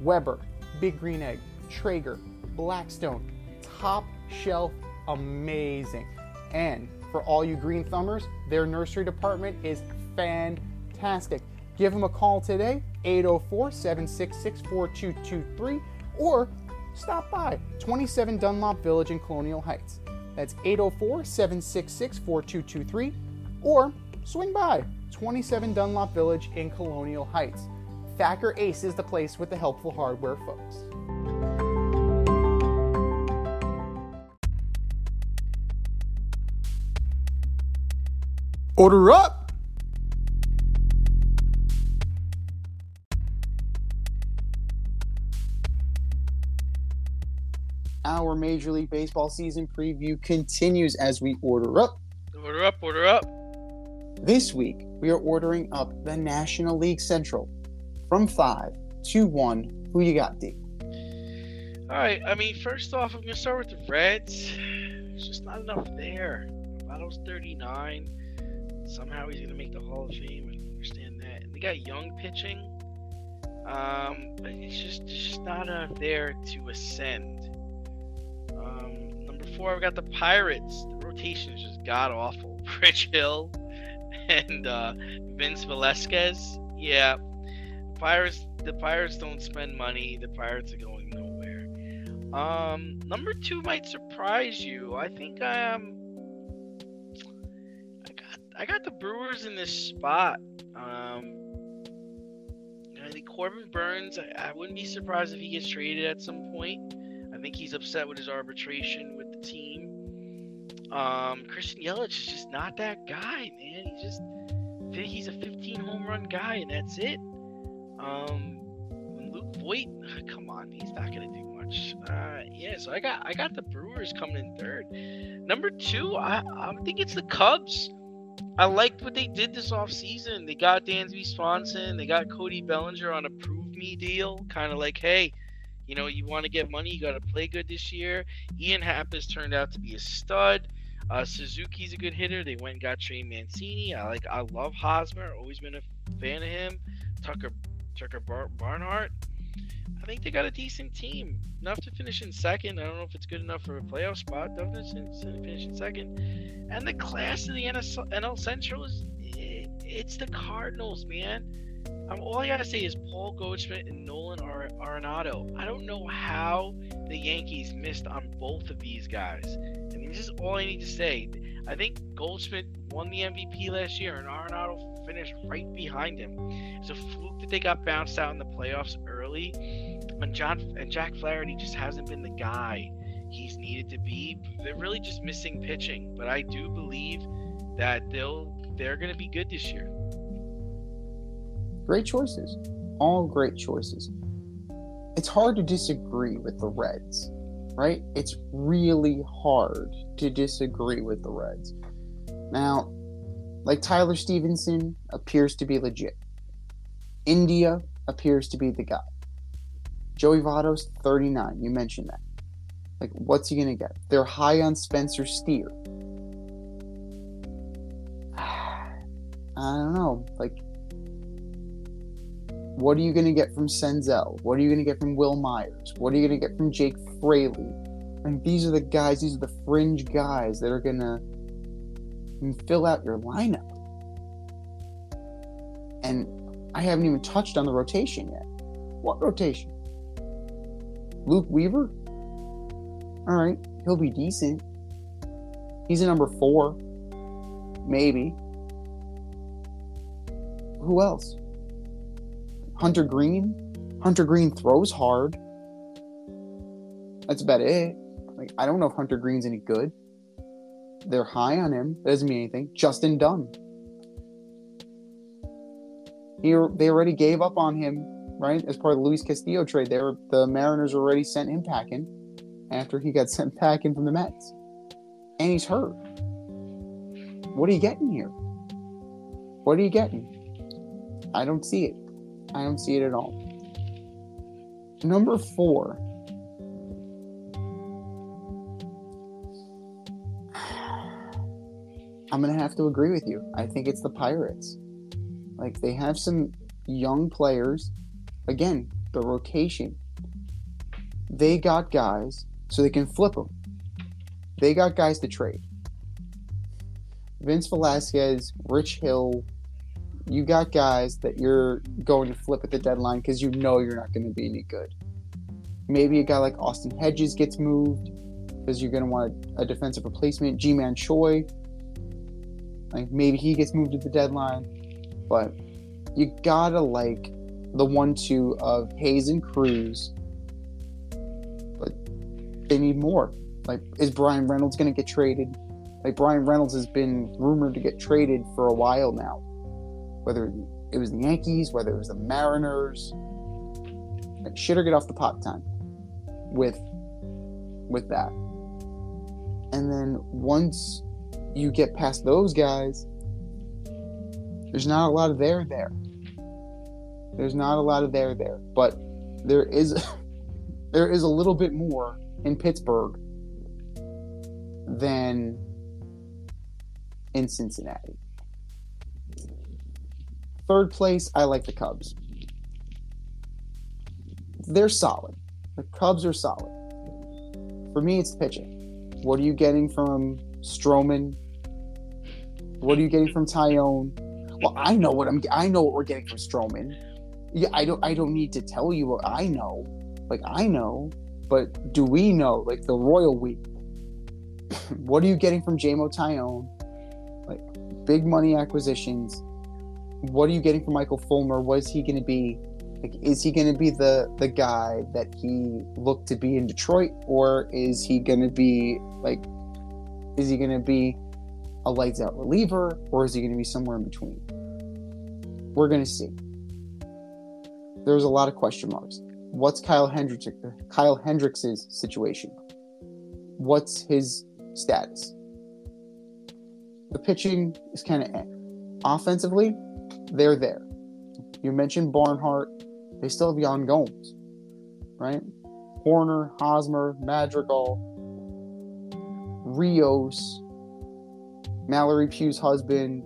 Speaker 5: Weber, Big Green Egg, Traeger, Blackstone, top shelf, amazing. And for all you green thumbers, their nursery department is fantastic. Give them a call today, 804 766 4223, or stop by 27 Dunlop Village in Colonial Heights. That's 804 766 4223, or swing by 27 Dunlop Village in Colonial Heights. Thacker Ace is the place with the helpful hardware folks.
Speaker 1: Order up! Our Major League Baseball season preview continues as we order up.
Speaker 3: Order up, order up.
Speaker 1: This week, we are ordering up the National League Central from 5 to 1. Who you got, D?
Speaker 3: All right. I mean, first off, I'm gonna start with the Reds. There's just not enough there. Votto's 39. Somehow he's gonna make the Hall of Fame. I understand that. And they got young pitching. Um, but it's just just not enough there to ascend. Um, number four, I've got the Pirates. The rotation is just god awful. [laughs] Rich Hill and uh, Vince Velasquez. Yeah, Pirates. The Pirates don't spend money. The Pirates are going nowhere. Um, number two might surprise you. I think I am. I got I got the Brewers in this spot. Um, I think Corbin Burnes. I, I wouldn't be surprised if he gets traded at some point. I think he's upset with his arbitration with the team. Um, Christian Yelich is just not that guy, man. He's just he's a 15 home run guy, and that's it. Um, Luke Voit, [laughs] come on, he's not gonna do much. Uh, yeah, so I got I got the Brewers coming in third. Number two, I I think it's the Cubs. I liked what they did this offseason. They got Dansby Swanson, they got Cody Bellinger on a prove me deal, kind of like, hey, you know, you want to get money, you got to play good this year. Ian Happ has turned out to be a stud. Uh, Suzuki's a good hitter. They went and got Trey Mancini. I like, I love Hosmer. Always been a fan of him. Tucker, Tucker Bar- Barnhart. I think they got a decent team. Enough to finish in second. I don't know if it's good enough for a playoff spot. Definitely finish in second. And the class of the NL Central is it, it's the Cardinals, man. Um, all I gotta say is Paul Goldschmidt and Nolan Ar- Arenado. I don't know how the Yankees missed on both of these guys. I mean, this is all I need to say. I think Goldschmidt won the MVP last year, and Arenado finished right behind him. It's a fluke that they got bounced out in the playoffs early, and John and Jack Flaherty just hasn't been the guy he's needed to be. They're really just missing pitching, but I do believe that they'll they're to be good this year.
Speaker 1: Great choices. All great choices. It's hard to disagree with the Reds, right? It's really hard to disagree with the Reds. Now, like Tyler Stephenson appears to be legit. India appears to be the guy. Joey Votto's 39. You mentioned that. Like, what's he going to get? They're high on Spencer Steer. [sighs] I don't know. Like, what are you going to get from Senzel? What are you going to get from Wil Myers? What are you going to get from Jake Fraley? And these are the guys, these are the fringe guys that are going to fill out your lineup. And I haven't even touched on the rotation yet. What rotation? Luke Weaver? All right, he'll be decent. He's a number four, maybe. Who else? Hunter Greene? Hunter Greene throws hard. That's about it. Like, I don't know if Hunter Greene's any good. They're high on him. That doesn't mean anything. Justin Dunn. He, they already gave up on him, right? As part of the Luis Castillo trade. They the Mariners already sent him packing after he got [laughs] sent packing from the Mets. And he's hurt. What are you getting here? What are you getting? I don't see it. I don't see it at all. Number four. I'm gonna have to agree with you. I think it's the Pirates. Like they have some young players. Again, the rotation. They got guys so they can flip them. They got guys to trade. Vince Velasquez, Rich Hill, you got guys that you're going to flip at the deadline because you know you're not going to be any good. Maybe a guy like Austin Hedges gets moved because you're going to want a, defensive replacement. Ji-Man Choi, like maybe he gets moved at the deadline, but you gotta like the one-two of Hayes and Cruz. But they need more. Like, is Bryan Reynolds going to get traded? Like Bryan Reynolds has been rumored to get traded for a while now whether it was the Yankees, whether it was the Mariners. Like, shit or get off the pot time with with that. And then once you get past those guys, there's not a lot of there there. There's not a lot of there there, but there is [laughs] there is a little bit more in Pittsburgh than in Cincinnati. Third place, I like the Cubs. They're solid. The Cubs are solid. For me, it's pitching. What are you getting from Stroman? What are you getting from Taillon? Well, I know what I'm. I know what we're getting from Stroman. Yeah, I don't. I don't need to tell you what I know. Like I know, but do we know? Like the royal we. [clears throat] what are you getting from JMO Taillon? Like big money acquisitions what are you getting from Michael Fulmer? What is he going to be? Like, is he going to be the the guy that he looked to be in Detroit, or is he going to be like, is he going to be a lights out reliever, or is he going to be somewhere in between? We're going to see. There's a lot of question marks. What's Kyle Hendricks Kyle Hendricks's situation? What's his status? The pitching is kind of eh. offensively they're there. You mentioned Barnhart. They still have Yan Gomes, right? Hoerner, Hosmer, Madrigal, Rios, Mallory Pugh's husband.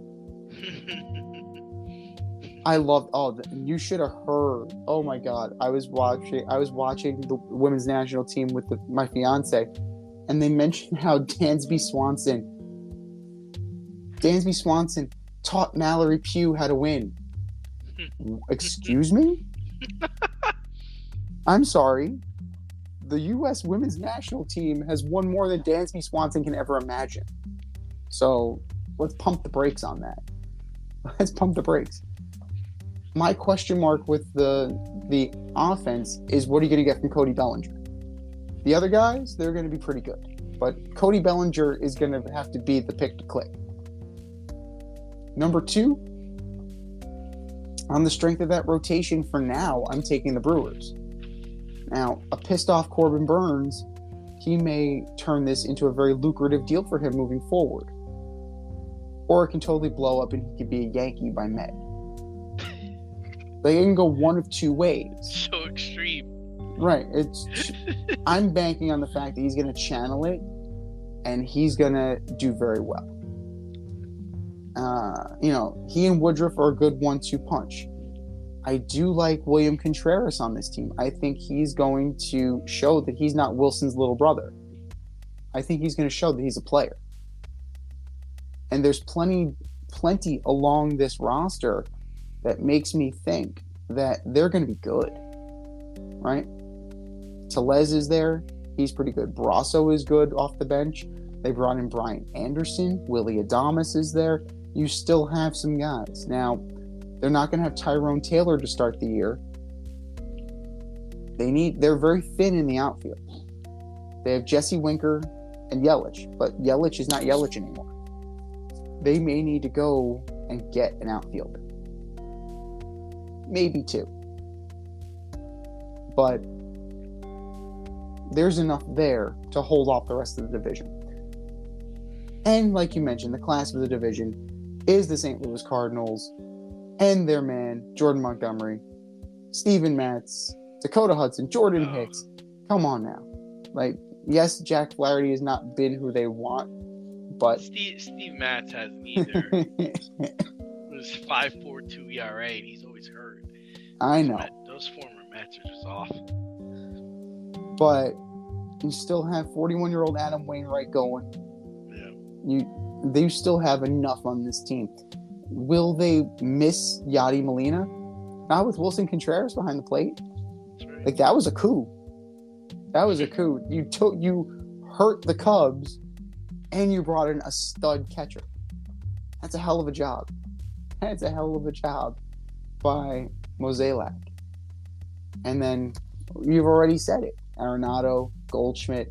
Speaker 1: I loved. Oh, the- you should have heard. Oh my God, I was watching. I was watching the women's national team with the, my fiance, and they mentioned how [laughs] Dansby Swanson, Dansby Swanson taught Mallory Pugh how to win. [laughs] Excuse me? I'm sorry. The U.S. women's national team has won more than Dansby Swanson can ever imagine. So let's pump the brakes on that. [laughs] Let's pump the brakes. My question mark with the the offense is what are you going to get from Cody Bellinger? The other guys, they're going to be pretty good. But Cody Bellinger is going to have to be the pick to click. Number two, on the strength of that rotation for now, I'm taking the Brewers. Now, a pissed off Corbin Burnes, he may turn this into a very lucrative deal for him moving forward. or it can totally blow up and he could be a Yankee by May. They can go one of two ways. [laughs]
Speaker 3: So extreme.
Speaker 1: Right. It's [laughs] I'm banking on the fact that he's going to channel it and he's going to do very well. Uh, you know, he and Woodruff are a good one-two punch. I do like William Contreras on this team. I think he's going to show that he's not Willson's little brother. I think he's going to show that he's a player. And there's plenty plenty along this roster that makes me think that they're going to be good. Right? Tellez is there. He's pretty good. Brosseau is good off the bench. They brought in Brian Anderson. Willy Adames is there. You still have some guys. Now, they're not going to have Tyrone Taylor to start the year. They need. They're very thin in the outfield. They have Jesse Winker and Yelich, but Yelich is not Yelich anymore. They may need to go and get an outfielder, maybe two, but there's enough there to hold off the rest of the division. And like you mentioned, the class of the division is the St. Louis Cardinals and their man, Jordan Montgomery, Steven Matz, Dakota Hudson, Jordan. Hicks. Come on now. Like, yes, Jack Flaherty has not been who they want, but
Speaker 3: Steve Steve Matz hasn't either. [laughs] it was five four two ERA and he's always hurt.
Speaker 1: I know.
Speaker 3: Those former Mets are just off.
Speaker 1: But you still have 41 year old Adam Wainwright going.
Speaker 3: Yeah.
Speaker 1: You they still have enough on this team. Will they miss Yadi Molina? Not with Willson Contreras behind the plate.
Speaker 3: Right.
Speaker 1: Like that was a coup. That was a coup. You took you hurt the Cubs and you brought in a stud catcher. That's a hell of a job. That's a hell of a job by Mozeliak. And then you've already said it. Arenado, Goldschmidt.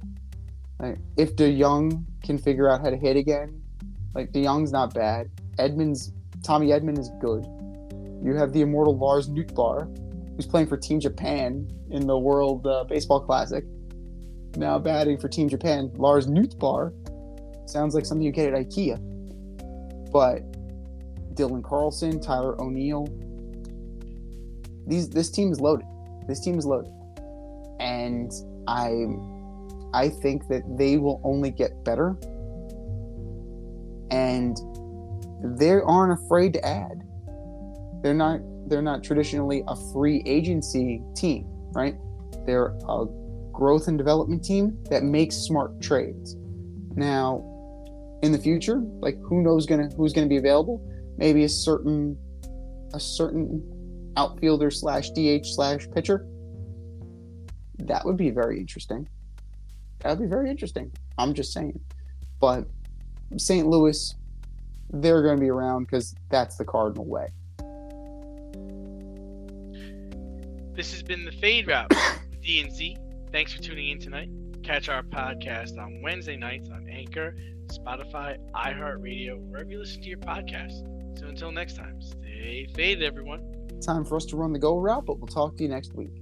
Speaker 1: Like, if DeJong can figure out how to hit again, like DeJong's not bad. Edmonds, Tommy Edman is good. You have the immortal Lars Nootbaar, who's playing for Team Japan in the World uh, Baseball Classic. Now batting for Team Japan, Lars Nootbaar. Sounds like something you get at IKEA. But Dylan Carlson, Tyler O'Neill. These this team is loaded. This team is loaded. And I I think that they will only get better. And they aren't afraid to add. They're not they're not traditionally a free agency team, right? They're a growth and development team that makes smart trades. Now, in the future, like who knows gonna who's gonna be available? Maybe a certain a certain outfielder slash DH slash pitcher. That would be very interesting. That would be very interesting. I'm just saying. But St. Louis, they're going to be around because that's the Cardinal way.
Speaker 3: This has been the Fade Route [coughs] with D and Z. Thanks for tuning in tonight. Catch our podcast on Wednesday nights on Anchor, Spotify, iHeartRadio, wherever you listen to your podcast. So until next time, stay faded, everyone.
Speaker 1: Time for us to run the go route, but we'll talk to you next week.